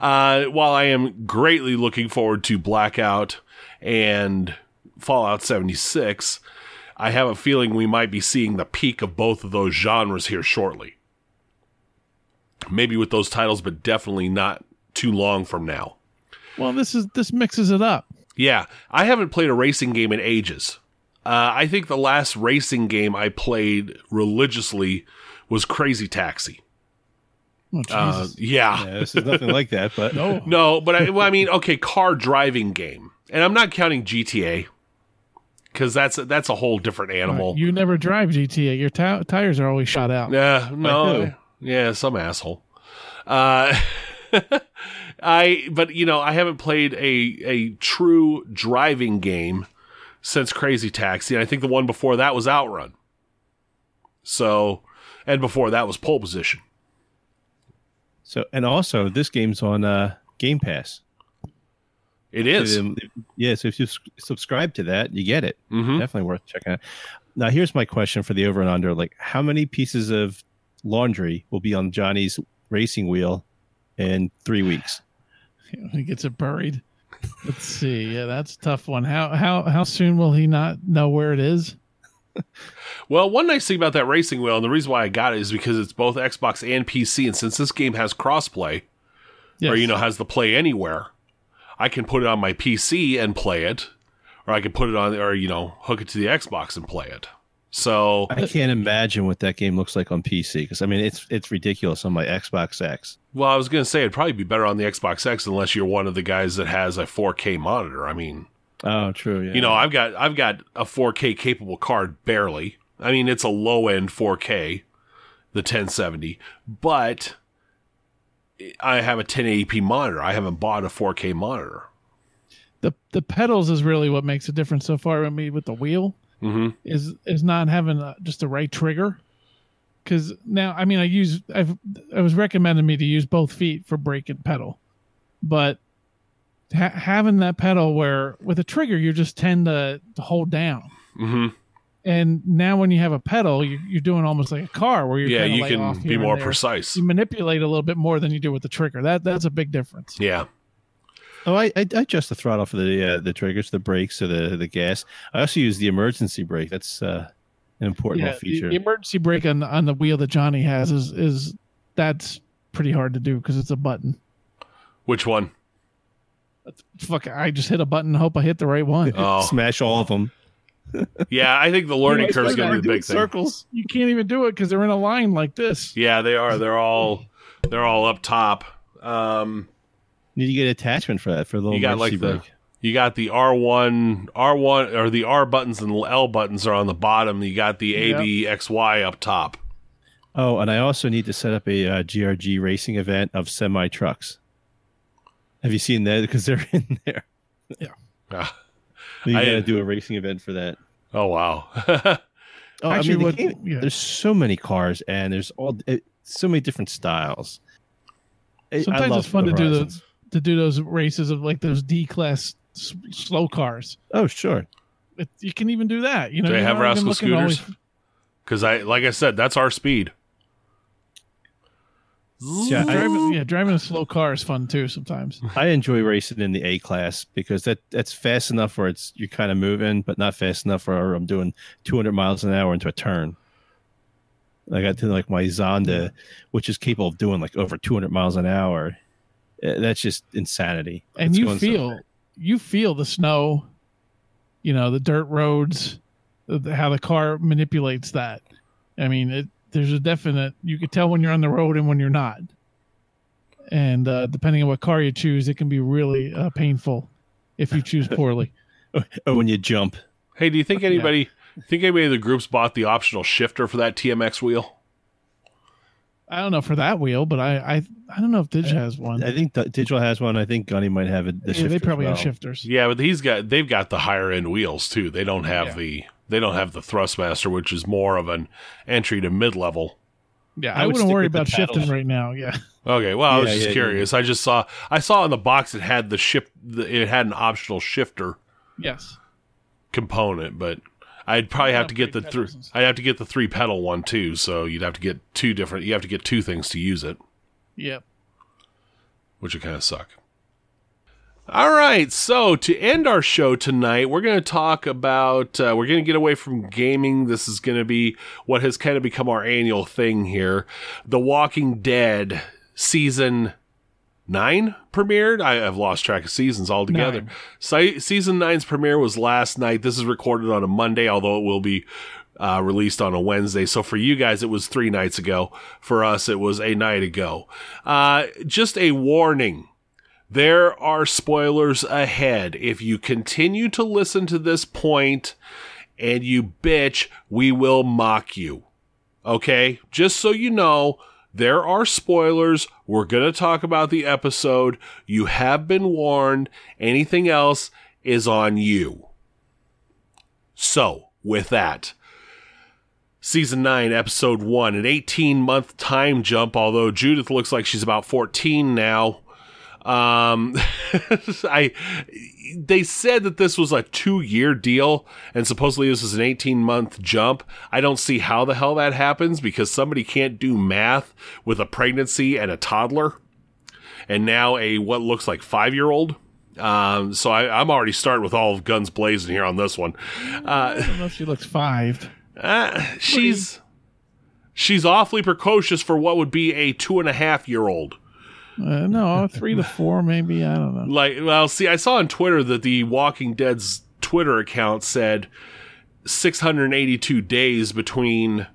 uh, while i am greatly looking forward to blackout and fallout 76 i have a feeling we might be seeing the peak of both of those genres here shortly. Maybe with those titles but definitely not too long from now. Well, this is this mixes it up. yeah i haven't played a racing game in ages. Uh, i think the last racing game i played religiously was crazy taxi. Oh, uh, yeah. Yeah, this is nothing like that. But no. No, but I, well, I mean, okay, car driving game, and I'm not counting GTA because that's that's a whole different animal. You never drive GTA. Your ti tires are always shot out. Yeah, who? no, yeah, some asshole. Uh, I, but you know, I haven't played a a true driving game since Crazy Taxi, and I think the one before that was Outrun. So, and before that was Pole Position. so and also this game's on uh, Game Pass. It is. Um, yeah, so if you subscribe to that, you get it. Mhm. Definitely worth checking out. Now, here's my question for the over and under: like, how many pieces of laundry will be on Johnny's racing wheel in three weeks? He gets it buried. Let's see. Yeah, that's a tough one. How how how soon will he not know where it is? Well, one nice thing about that racing wheel, and the reason why I got it is because it's both Xbox and PC, and since this game has crossplay, Yes. or you know has the play anywhere, I can put it on my PC and play it, or I can put it on, or you know, hook it to the Xbox and play it. So I can't imagine what that game looks like on PC because I mean it's it's ridiculous on my Xbox X. Well, I was going to say it'd probably be better on the Xbox X unless you're one of the guys that has a 4K monitor. I mean, Oh, true. Yeah. you know, I've got I've got a 4K capable card barely. I mean, it's a low end 4K, the 1070, but I have a 1080p monitor. I haven't bought a 4K monitor. the the pedals is really what makes a difference so far with me with the wheel hmm is is not having uh just the right trigger. Because now, I mean, I use I've I was recommended me to use both feet for brake and pedal, but ha- having that pedal where with a trigger you just tend to, to hold down. hmm And now when you have a pedal, you, you're doing almost like a car where you're Yeah, you can be more precise. You manipulate a little bit more than you do with the trigger. That that's a big difference. Yeah. Oh, I, I I adjust the throttle for the uh, the triggers, the brakes, or the the gas. I also use the emergency brake. That's uh, an important Yeah, little the, feature. the emergency brake on the, on the wheel that Johnny has is is that's pretty hard to do because it's a button. Which one? Fuck! I just hit a button. and Hope I hit the right one. Oh. Smash all of them. Yeah, I think the learning You curve is going to be the gotta big thing. Circles. You can't even do it because they're in a line like this. Yeah, they are. They're all they're all up top. Um, Need to get attachment for that for the little you got emergency like the you got the R one R one or the R buttons and the L buttons are on the bottom. You got the A Yep. B X Y up top. Oh, and I also need to set up a uh, GRG racing event of semi trucks. Have you seen that? Because they're in there. Ah, You I- got to do a racing event for that. oh wow. Oh, Actually, I mean, the game- yeah. there's so many cars and there's all it, so many different styles. I- I Sometimes it's fun to do Horizons. those to do those races of like those D class s- slow cars. Oh, sure. It, you can even do that. You know, Do they have rascal scooters? Because I like I said, that's our speed. Yeah, I- driving, yeah, driving a slow car is fun too. Sometimes. I enjoy racing in the A class because that that's fast enough where it's you're kind of moving, but not fast enough where I'm doing 200 miles an hour into a turn. I got to like my Zonda, which is capable of doing like over 200 miles an hour. Eh, That's just insanity. and It's you going so- feel you feel the snow you know the dirt roads how the car manipulates that i mean it there's a definite you could tell when you're on the road and when you're not and uh, depending on what car you choose it can be really uh, painful if you choose poorly oh, when you jump. Hey, do you think anybody think anybody in the groups bought the optional shifter for that TMX wheel? i don't know for that wheel but i i, I don't know if dig has one I think Digital has one. I think Gunny might have it. The yeah, they shifter as probably have shifters Yeah, but he's got they've got the higher end wheels too. They don't have Yeah. the they don't have the Thrustmaster, which is more of an entry to mid level. yeah I i, would wouldn't stick worry about shifting right now yeah Okay, well, I was Yeah, just yeah, curious. I just saw I saw in the box it had the shift it had an optional shifter yes component, but I'd probably Yeah, have to get the three three. pedals and stuff. I'd have to get the three pedal one too. So you'd have to get two different. You have to get two things to use it, yep which would kind of suck. All right, so to end our show tonight, we're going to talk about. Uh, we're going to get away from gaming. This is going to be what has kind of become our annual thing here. The Walking Dead season nine premiered. I have lost track of seasons altogether. Nine. Season nine's premiere was last night. This is recorded on a Monday, although it will be uh, released on a Wednesday. So for you guys, it was three nights ago. For us, it was a night ago. Uh, just a warning. There are spoilers ahead. If you continue to listen to this point and you bitch, we will mock you. Okay? Just so you know, there are spoilers. We're going to talk about the episode. You have been warned. Anything else is on you. So, with that, season 9, episode 1, an 18 month time jump, although Judith looks like she's about 14 now. Um, I, they said that this was a two year deal and supposedly this is an 18 month jump. I don't see how the hell that happens because somebody can't do math with a pregnancy and a toddler and now a what looks like five year old. Um, so I, I'm already starting with all of guns blazing here on this one. i don't know if she looks five Uh, she's she's awfully precocious for what would be a two and a half year old. Uh, no three to four maybe i don't know Like, well, see, I saw on Twitter that the Walking Dead's Twitter account said 682 days between,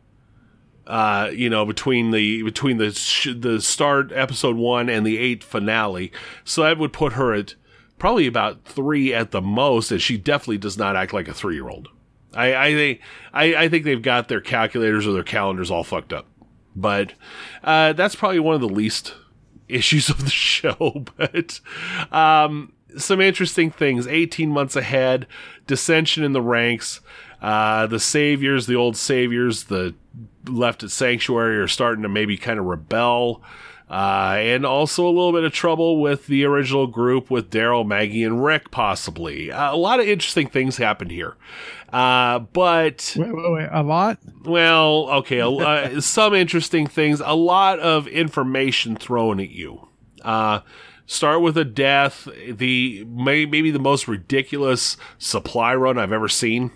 uh, you know, between the between the sh- the start episode one and the eight finale. So that would put her at probably about three at the most, and she definitely does not act like a three year old. I I think I, I think they've got their calculators or their calendars all fucked up. But uh, that's probably one of the least issues of the show. But um, some interesting things. 18 months ahead, dissension in the ranks. Uh, the saviors, the old saviors, the left at Sanctuary are starting to maybe kind of rebel. Uh, and also a little bit of trouble with the original group with Daryl, Maggie, and Rick, possibly. Uh, a lot of interesting things happened here. Uh, but wait, wait, wait, a lot well, okay, uh, some interesting things. A lot of information thrown at you. Uh, start with a death. The may, maybe the most ridiculous supply run I've ever seen.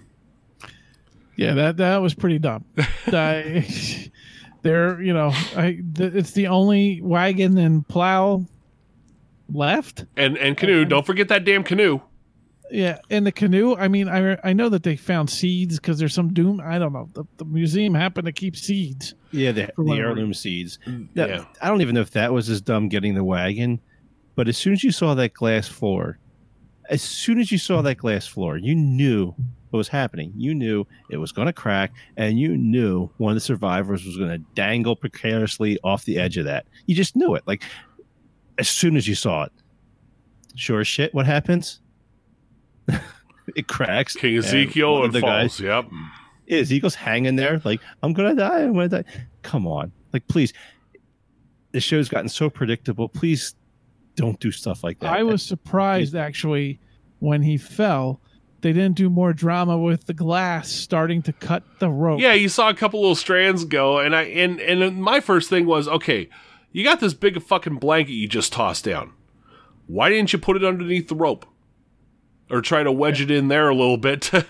Yeah, that that was pretty dumb. I, they're you know, I th- it's the only wagon and plow left. And and canoe. Don't forget that damn canoe. Yeah, and the canoe. I mean, I I know that they found seeds because there's some doom. I don't know. The, the museum happened to keep seeds. Yeah, the, the heirloom seeds. That- Mm, Yeah. I don't even know if that was as dumb getting the wagon, but as soon as you saw that glass floor, as soon as you saw that glass floor, you knew what was happening. You knew it was going to crack, and you knew one of the survivors was going to dangle precariously off the edge of that. You just knew it. Like as soon as you saw it. Sure as shit, what happens? it cracks. King Ezekiel one of and the falls. guys- Yep. yeah, Ezekiel's hanging there, like, I'm gonna die, I'm gonna die. Come on. Like, please. The show's gotten so predictable. Please don't do stuff like that. I was surprised actually when he fell. They didn't do more drama with the glass starting to cut the rope. Yeah, you saw a couple little strands go, and I and and my first thing was, okay, you got this big fucking blanket you just tossed down. Why didn't you put it underneath the rope, or try to wedge it in there a little bit?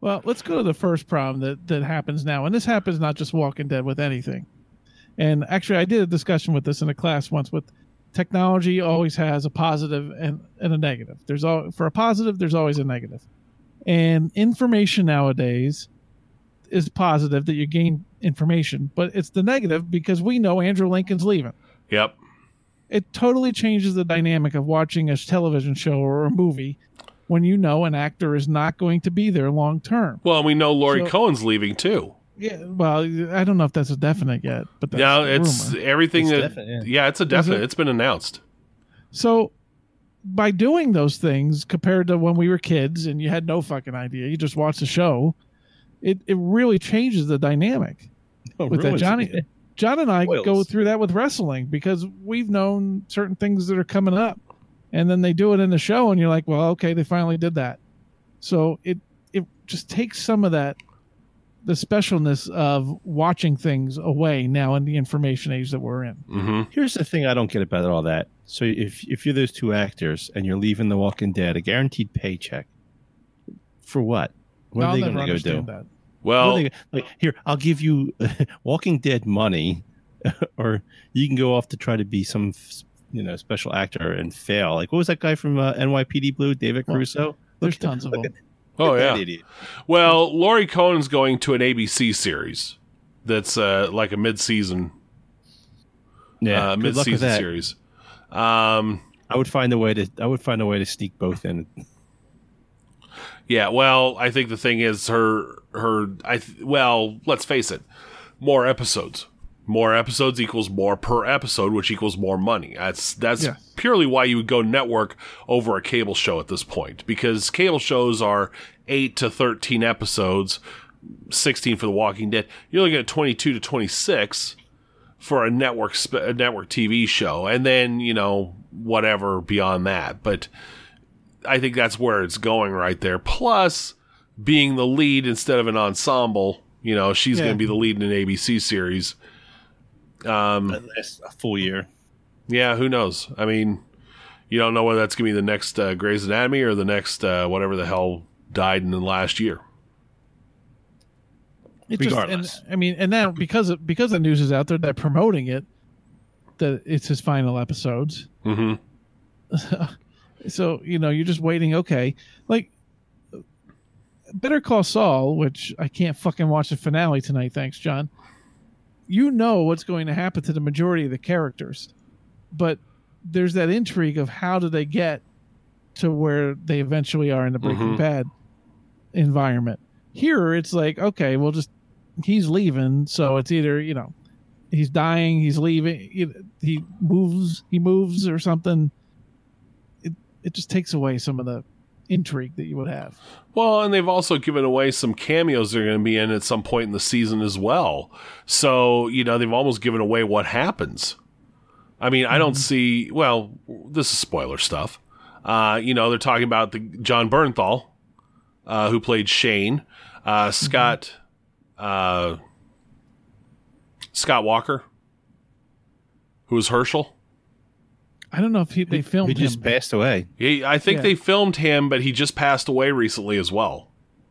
Well, let's go to the first problem that that happens now, and this happens not just Walking Dead with anything. And actually, I did a discussion with this in a class once. With technology, always has a positive and, and a negative. There's all for a positive, there's always a negative. And information nowadays is positive that you gain information, but it's the negative because we know Andrew Lincoln's leaving. yep. It totally changes the dynamic of watching a television show or a movie when you know an actor is not going to be there long term. Well, and we know Lauren So- Cohan's leaving too. Yeah, well, I don't know if that's a definite yet, but that's Now it's rumor. everything It's that. definite, yeah. it's a definite. it? It's been announced. So by doing those things compared to when we were kids and you had no fucking idea, you just watched the show, it, it really changes the dynamic Oh, with that. Johnny it. John and I Spoils. go through that with wrestling because we've known certain things that are coming up and then they do it in the show and you're like, well, okay, they finally did that. So it it just takes some of that the specialness of watching things away now in the information age that we're in. hmm Here's the thing I don't get about all that. So if if you're those two actors and you're leaving The Walking Dead, a guaranteed paycheck, for what? What I'll are they going to go do? that. Well, they- like, here, I'll give you Walking Dead money, or you can go off to try to be some, you know, special actor and fail. Like what was that guy from uh, NYPD Blue, David Well, There's Look- tons of look them. At- oh yeah. idiot. Well, Lauren Cohan's going to an ABC series that's uh, like a mid-season, Yeah, uh, good luck with mid-season series. Um, I would find a way to. I would find a way to sneak both in. yeah. Well, I think the thing is her her. I th- well, let's face it, more episodes. More episodes equals more per episode, which equals more money. That's that's Yes. purely why you would go network over a cable show at this point, because cable shows are eight to thirteen episodes, sixteen for The Walking Dead. You're looking at twenty two to twenty six for a network sp- a network TV show, and then you know whatever beyond that. But I think that's where it's going right there. Plus, being the lead instead of an ensemble, you know, she's Yeah. going to be the lead in an ABC series. Um, That lasts a full year. yeah, who knows? I mean, you don't know whether that's going to be the next uh, Grey's Anatomy or the next uh, whatever the hell died in the last year. It just- Regardless. and, I mean, and now because of, because the news is out there, they're promoting it that it's his final episodes. hmm So you know, you're just waiting. Okay, like Better Call Saul, which I can't fucking watch the finale tonight. Thanks, John. You know what's going to happen to the majority of the characters, but there's that intrigue of how do they get to where they eventually are in the Breaking Mhm. Bad environment. Here, it's like okay, well, just he's leaving, so it's either you know he's dying, he's leaving, he moves, he moves or something. It it just takes away some of the intrigue that you would have. Well, and they've also given away some cameos they're going to be in at some point in the season as well. So, you know, they've almost given away what happens. I mean, I don't see, well, this is spoiler stuff. Uh, you know, they're talking about the Jon Bernthal, uh, who played Shane, uh, Scott, uh, Scott Walker, who was Hershel. I don't know if he, they filmed him. He just him. passed away. He, I think Yeah. they filmed him, but he just passed away recently as well.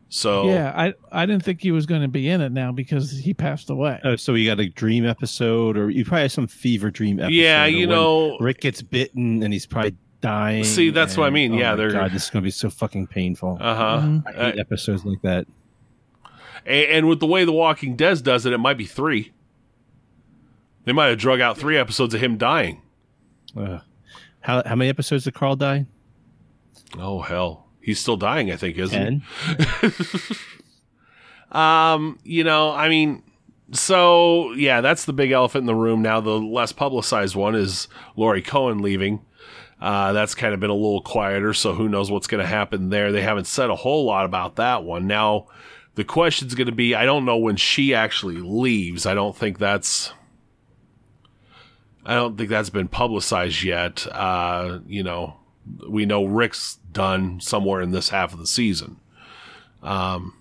So Yeah, I I didn't think he was going to be in it now because he passed away. Oh, so you got a dream episode, or you probably have some fever dream episode. yeah, you know, Rick gets bitten and he's probably dying. See, that's what I mean. oh Yeah, they're- God, this is gonna be so fucking painful. uh huh. Mhm. I hate episodes like that. and, and with the way The Walking Dead does it, it might be three. They might have drug out three episodes of him dying. Ugh. How how many episodes did Carl die? Oh hell, he's still dying. I think, isn't he? Um, you know, I mean, so yeah, that's the big elephant in the room. Now, the less publicized one is Lauren Cohan leaving. Uh, that's kind of been a little quieter, so who knows what's going to happen there. They haven't said a whole lot about that one. Now, the question's going to be I don't know when she actually leaves. I don't think that's. I don't think that's been publicized yet. Uh, you know, we know Rick's done somewhere in this half of the season. Um,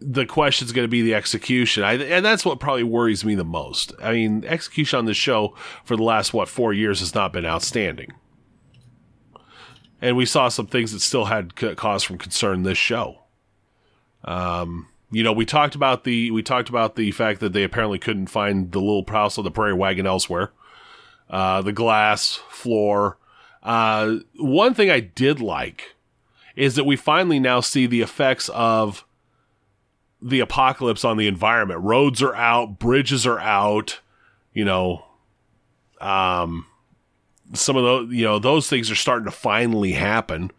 the is going to be the execution. I, and that's what probably worries me the most. I mean, execution on this show for the last, what, four years has not been outstanding. And we saw some things that still had cause from concern this show. Um, you know, we talked about the we talked about the fact that they apparently couldn't find the little house on the prairie wagon elsewhere. Uh, the glass floor. Uh, one thing I did like is that we finally now see the effects of the apocalypse on the environment. Roads are out, bridges are out, you know, um, some of those, you know, those things are starting to finally happen.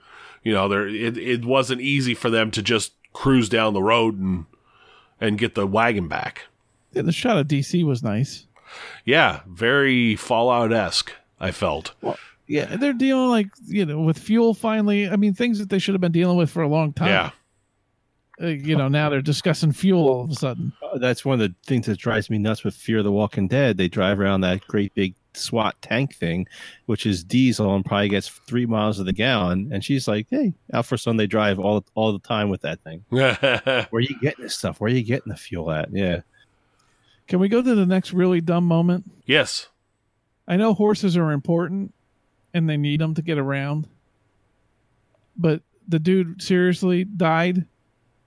You know, there, it, it wasn't easy for them to just cruise down the road and, and get the wagon back. Yeah, the shot of DC was nice. Yeah. Very Fallout esque, I felt. Yeah, they're dealing like you know with fuel. Finally, I mean things that they should have been dealing with for a long time. Yeah. Uh, you know now they're discussing fuel all of a sudden. Oh, that's one of the things that drives me nuts with Fear of the Walking Dead. They drive around that great big SWAT tank thing, which is diesel and probably gets three miles to the gallon. And she's like, "Hey, out for Sunday drive all all the time with that thing. Where are you getting this stuff? Where are you getting the fuel at? Yeah, Can we go to the next really dumb moment? yes. I know horses are important and they need them to get around, but the dude seriously died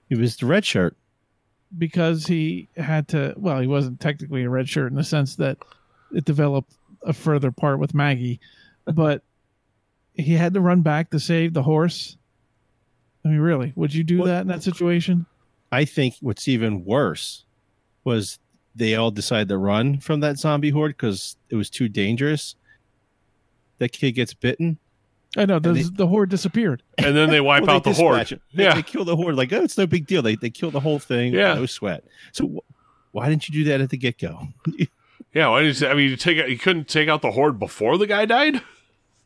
it was the red shirt. because he had to. Well, he wasn't technically a red shirt in the sense that it developed a further part with Maggie, but he had to run back to save the horse. I mean, really, would you do What- that in that situation? I think what's even worse was they all decided to run from that zombie horde because it was too dangerous. That kid gets bitten. I know the, they- the horde disappeared. And then they wipe Well, out they the horde. it. They, Yeah. they kill the horde. Like, oh, it's no big deal. They they kill the whole thing. Yeah. no sweat. So wh- why didn't you do that at the get go? Yeah. Why did you, I mean, you take out, you couldn't take out the horde before the guy died?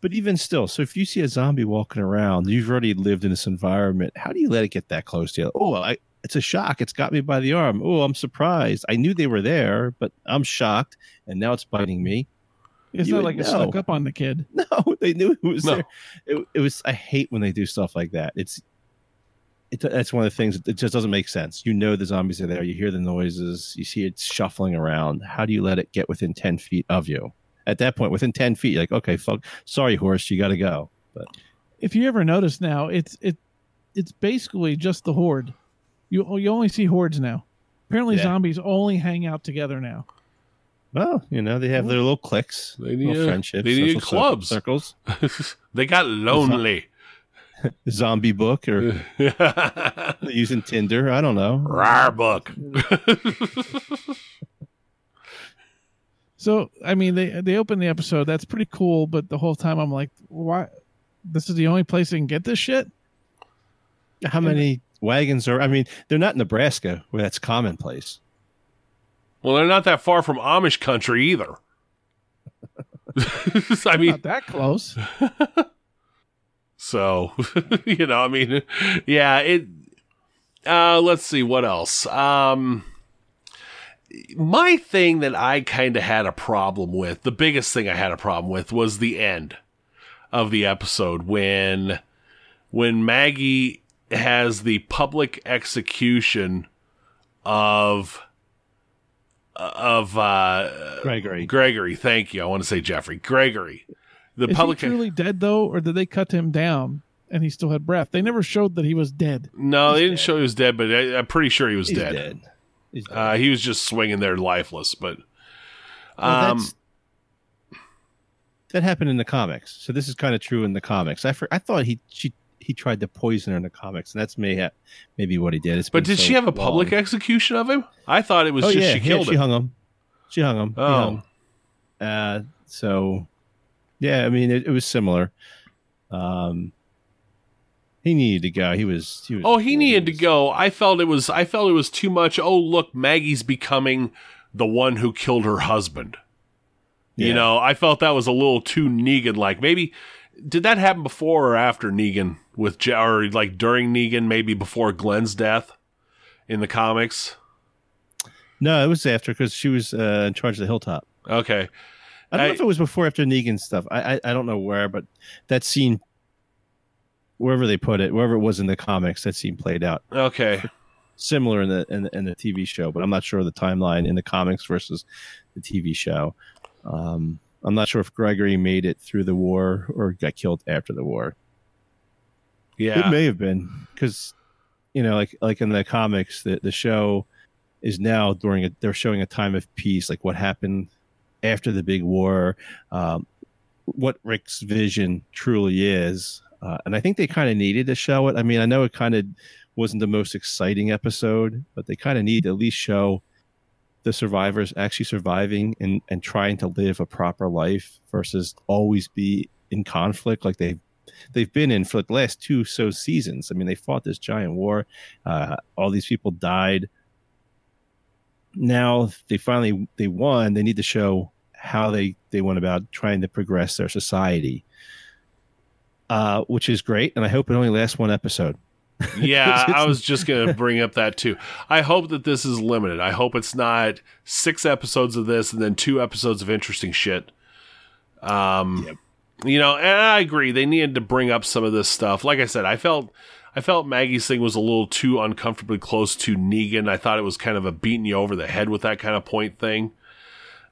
But even still, so if you see a zombie walking around, you've already lived in this environment. How do you let it get that close to you? Oh, I, it's a shock. It's got me by the arm. Oh, I'm surprised. I knew they were there, but I'm shocked, and now it's biting me. It's You not would like it know. snuck up on the kid. No, they knew it was No. there. It, it was. I hate when they do stuff like that. It's. It, that's one of the things. It just doesn't make sense. You know the zombies are there. You hear the noises. You see it shuffling around. How do you let it get within ten feet of you? At that point, within ten feet, you're like, okay, fuck. Sorry, horse, you got to go. But if you ever notice now, it's it it's basically just the horde. You you only see hordes now. Apparently, Yeah. zombies only hang out together now. Well, you know they have their little cliques, They little need- friendships, they need clubs. circles, they got lonely. zombie book, or using Tinder. I don't know. Rar book. So I mean, they they open the episode. That's pretty cool. But the whole time I'm like, why? This is the only place they can get this shit. How many wagons are? I mean, they're not in Nebraska, where that's commonplace. Well, they're not that far from Amish country either. I mean, Not that close. So you know, I mean, yeah. It. Uh, let's see what else. Um, my thing that I kind of had a problem with, the biggest thing I had a problem with, was the end of the episode when when Maggie has the public execution of of uh Gregory. Gregory, thank you. I want to say Jeffrey. Gregory. The Is public he truly dead though, or did they cut him down and he still had breath. They never showed that he was dead. No, they didn't dead. show he was dead, but I, I'm pretty sure he was He's dead. dead. He's dead. Uh, he was just swinging there lifeless, but um, that's- that happened in the comics. So this is kind of true in the comics. I for, I thought he she he tried to poison her in the comics, and that's may ha- maybe what he did. It's but did so she have a public long. execution of him? I thought it was oh just yeah, she killed yeah, She him. hung him. She hung him. Oh. hung. Uh, so yeah, I mean it, it was similar. Um, he needed to go. He was. He was Oh, he needed to go. I felt it was. I felt it was too much. Oh, look, Maggie's becoming the one who killed her husband. You know, I felt that was a little too Negan like. Maybe did that happen before or after Negan with or like during Negan? Maybe before Glenn's death in the comics. No, it was after because she was uh, in charge of the hilltop. Okay, I don't I- know if it was before or after Negan stuff. I, I I don't know where, but that scene, wherever they put it, wherever it was in the comics, that scene played out okay. similar in the in the, in the TV show. But I'm not sure of the timeline in the comics versus the TV show. Um, I'm not sure if Gregory made it through the war or got killed after the war. Yeah, It may have been because you know, like like in the comics, the the show is now during a they're showing a time of peace, like what happened after the big war, um, what Rick's vision truly is, uh, and I think they kind of needed to show it. I mean, I know it kind of wasn't the most exciting episode, but they kind of need to at least show the survivors actually surviving and and trying to live a proper life versus always be in conflict like they they've been in for the last two so seasons. I mean, they fought this giant war. Uh, all these people died. Now they finally they won. They need to show how they they went about trying to progress their society, uh, which is great. And I hope it only lasts one episode. yeah, I was just going to bring up that too. I hope that this is limited. I hope it's not six episodes of this and then two episodes of interesting shit. Um, you know, and I agree they needed to bring up some of this stuff. Like I said, I felt I felt Maggie's thing was a little too uncomfortably close to Negan. I thought it was kind of a beating you over the head with that kind of point thing.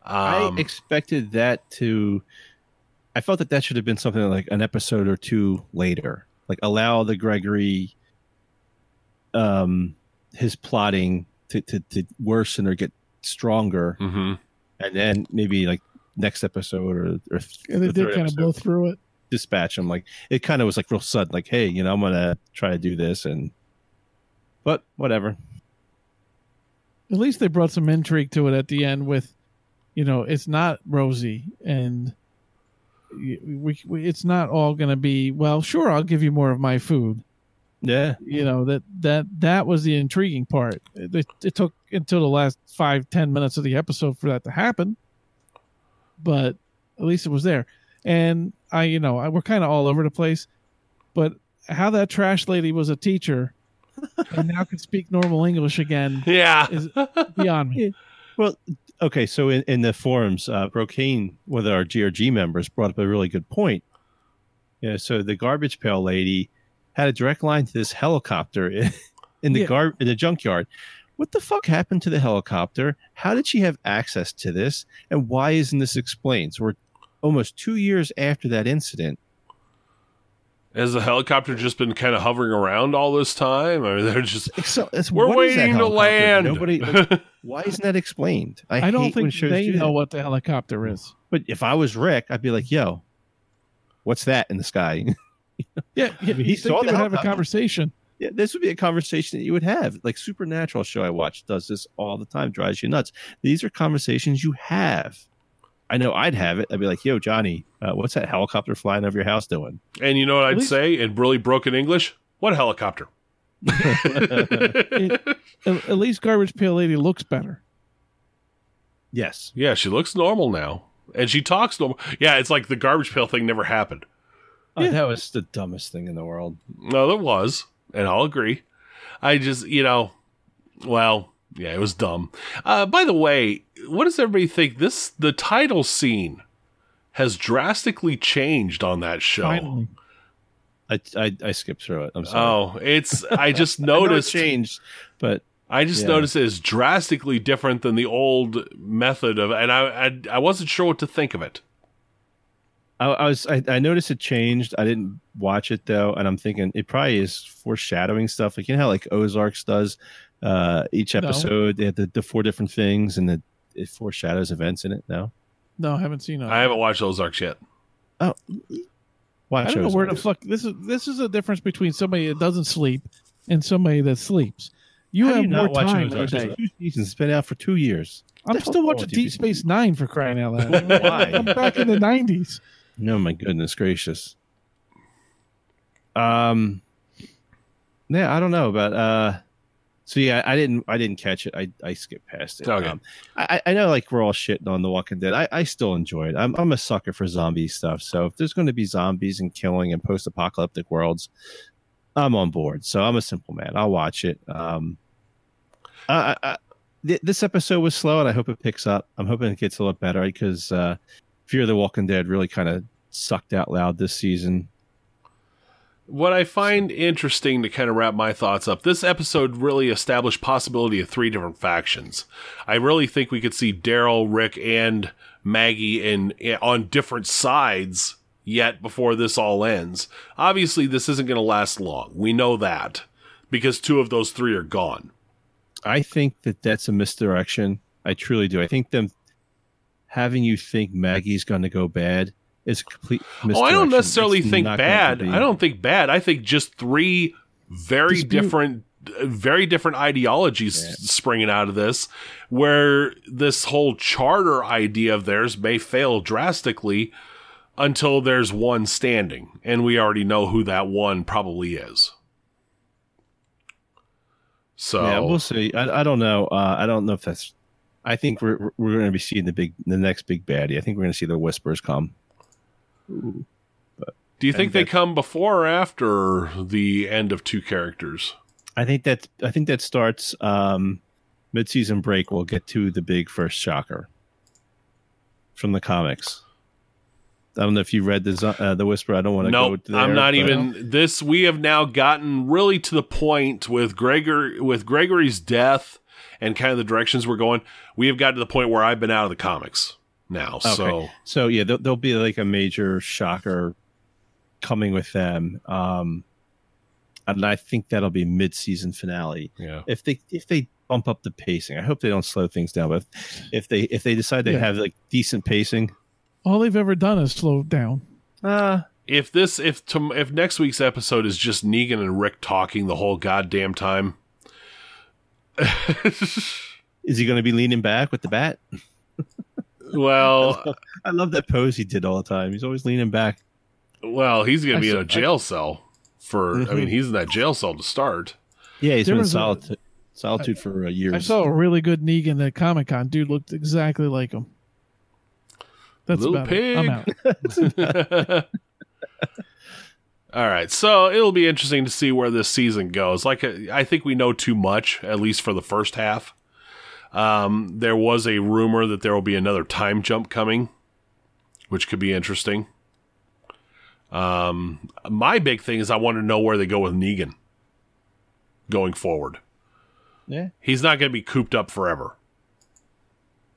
Um, I expected that to. I felt that that should have been something like an episode or two later. Like allow the Gregory, um, his plotting to, to, to worsen or get stronger, mhm. and then maybe like next episode or, or And they the did third kind of episode, blow through it. Dispatch him. Like it kind of was like real sudden. Like hey, you know, I'm gonna try to do this, and but whatever. At least they brought some intrigue to it at the end with, you know, it's not rosy and we, we, it's not all going to be well. Sure, I'll give you more of my food. Yeah, You know that that that was the intriguing part. It, it took until the last five ten minutes of the episode for that to happen, but at least it was there. And I, you know, I, we're kind of all over the place, but how that trash lady was a teacher and now can speak normal English again Yeah. is beyond me. Well, okay, so in, in the forums, uh, Brocane, one of our GRG members, brought up a really good point. Yeah, so the garbage pail lady had a direct line to this helicopter in, in the Yeah. gar in the junkyard. What the fuck happened to the helicopter? How did she have access to this? And why isn't this explained? So we're almost two years after that incident. Has the helicopter just been kind of hovering around all this time? I mean, they're just So it's, we're what is waiting to land. Nobody. like, why isn't that explained? I, I don't hate when think they do that. know what the helicopter is. But if I was Rick, I'd be like, "Yo, what's that in the sky?" Yeah, yeah he he saw they would have a conversation. yeah, this would be a conversation that you would have. Like Supernatural show I watch does this all the time, drives you nuts. These are conversations you have. I know I'd have it. I'd be like, "Yo, Johnny, uh, what's that helicopter flying over your house doing?" and you know what At I'd least- say in really broken English? What helicopter? At, at least garbage pail lady looks better. Yes, yeah, she looks normal now. And she talks normal. Yeah, it's like the garbage pail thing never happened. Oh, Yeah. that was the dumbest thing in the world. No, there was, and I'll agree. I just, you know, well, yeah, it was dumb. Uh, by the way, what does everybody think? This the title scene has drastically changed on that show. Finally, I I, I skipped through it. I'm sorry. Oh, it's I just I know it noticed changed, but I just Yeah. noticed it's drastically different than the old method of, and I, I I wasn't sure what to think of it. I, I was I, I noticed it changed. I didn't watch it though, and I'm thinking it probably is foreshadowing stuff. Like you know how like Ozarks does uh each No. episode they had the, the four different things and the it foreshadows events in it. No, No, I haven't seen it. I haven't watched Ozarks yet. Oh, watch I don't know where the fuck this is. This is a difference between somebody that doesn't sleep and somebody that sleeps. You How do have more not time in a Ozarks? day. There's two seasons. It's been out for two years. I'm still watching Deep Space Nine for crying out loud. Why? I'm back in the '90s. No, my goodness gracious. Um, yeah, I don't know, but uh, so yeah, I didn't, I didn't catch it. I, I skipped past it. Okay. Um, I, I know, like we're all shitting on The Walking Dead. I, I still enjoy it. I'm, I'm a sucker for zombie stuff. So if there's going to be zombies and killing and post-apocalyptic worlds, I'm on board. So I'm a simple man. I'll watch it. Um, I, I, I, th- this episode was slow, and I hope it picks up. I'm hoping it gets a lot better because uh, Fear of the Walking Dead really kind of sucked out loud this season. What I find interesting to kind of wrap my thoughts up, this episode really established possibility of three different factions. I really think we could see Daryl, Rick, and Maggie in, eh, on different sides yet before this all ends. Obviously, this isn't going to last long. We know that because two of those three are gone. I think that that's a misdirection. I truly do. I think them having you think Maggie's going to go bad is a complete. Oh, I don't necessarily It's think bad. I don't think bad. I think just three very Dispute. different, very different ideologies Yeah. springing out of this, where this whole charter idea of theirs may fail drastically until there's one standing, and we already know who that one probably is. So Yeah, we'll see. I, I don't know. Uh, I don't know if that's. I think we're we're going to be seeing the big the next big baddie. I think we're going to see the whispers come. Do you think they come before or after the end of two characters? I think that I think that starts um, mid season break. We'll get to the big first shocker from the comics. I don't know if you read the uh, the whisper. I don't want to go. Nope, there, I'm not but- even this. We have now gotten really to the point with Gregor with Gregory's death and kind of the directions we're going. We have got to the point where I've been out of the comics now. So Okay. So yeah, there'll, there'll be like a major shocker coming with them, um, and I think that'll be mid season finale. yeah, If they if they bump up the pacing, I hope they don't slow things down. But if they if they decide they Yeah. have like decent pacing, All they've ever done is slow down. uh, if this if tom if next week's episode is just Negan and Rick talking the whole goddamn time. is he going to be leaning back with the bat? Well, I love that pose he did all the time. He's always leaning back. well, he's going to be in a jail cell for. I Mhm. mean, he's in that jail cell to start. Yeah, he's There been in was a- solitude, solitude for uh, years. I saw a really good Negan at Comic Con. Dude looked exactly like him. That's Little about it. I'm pig. out. All right, so it'll be interesting to see where this season goes. Like, I think we know too much, at least for the first half. Um, there was a rumor that there will be another time jump coming, which could be interesting. Um, my big thing is I want to know where they go with Negan going forward. Yeah. He's not going to be cooped up forever.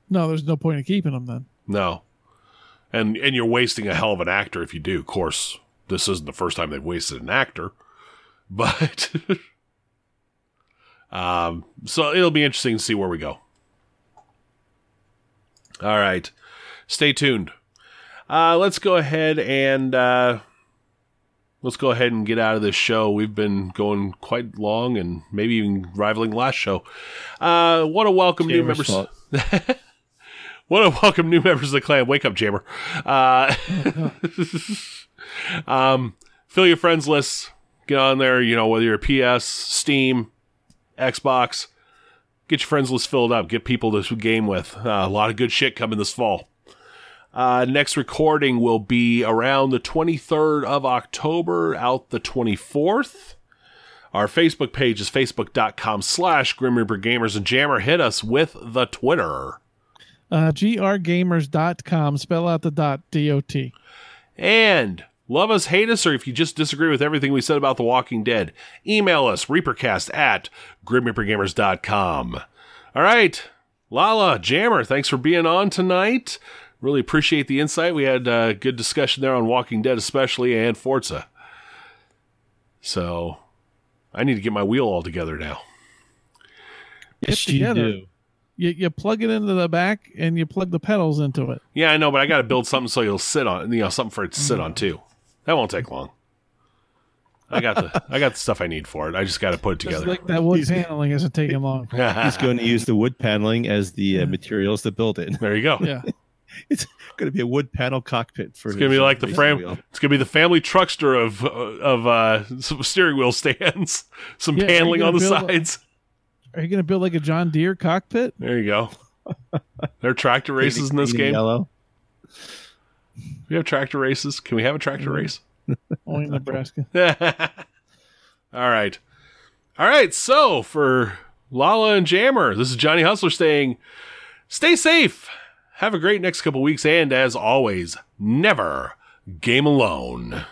No, there's no point in keeping him then. No. And and you're wasting a hell of an actor if you do. Of course, this isn't the first time they've wasted an actor. But um so it'll be interesting to see where we go. All right. Stay tuned. Uh let's go ahead and uh let's go ahead and get out of this show. We've been going quite long and maybe even rivaling last show. Uh want to welcome new members. Want to welcome new members of the clan. Wake up, Jammer. Uh, um, fill your friends list. Get on there. You know whether you're a PS, Steam, Xbox. Get your friends list filled up. Get people to game with. Uh, a lot of good shit coming this fall. Uh, next recording will be around the 23rd of October, out the 24th. Our Facebook page is facebook.com slash Grim Reaper Gamers and Jammer. Hit us with the Twitter. Uh, grgamers.com. Spell out the dot. D-O-T. And love us, hate us, or if you just disagree with everything we said about The Walking Dead, email us, reapercast at grimreapergamers.com. All right, Lala, Jammer, thanks for being on tonight. Really appreciate the insight. We had a good discussion there on Walking Dead, especially, and Forza. So I need to get my wheel all together now. Yes, you do. You you plug it into the back and you plug the pedals into it. Yeah, I know, but I got to build something so you'll sit on, you know, something for it to sit mm-hmm. on too. That won't take long. I got the I got the stuff I need for it. I just got to put it Just together. like that wood paneling isn't taking long. He's going to use the wood paneling as the uh, materials to build it. there you go. Yeah. It's going to be a wood panel cockpit for. It's gonna be like the frame. It's gonna be the family truckster of uh, of uh, some steering wheel stands, some Yeah, paneling on the gonna a- sides. Are you gonna build like a John Deere cockpit? There you go. There are tractor races in this game. Yellow. We have tractor races. Can we have a tractor Mm-hmm. race? Only in Nebraska. All right. All right. So for Lala and Jammer, this is Johnny Hustler saying, stay safe. Have a great next couple weeks. And as always, never game alone.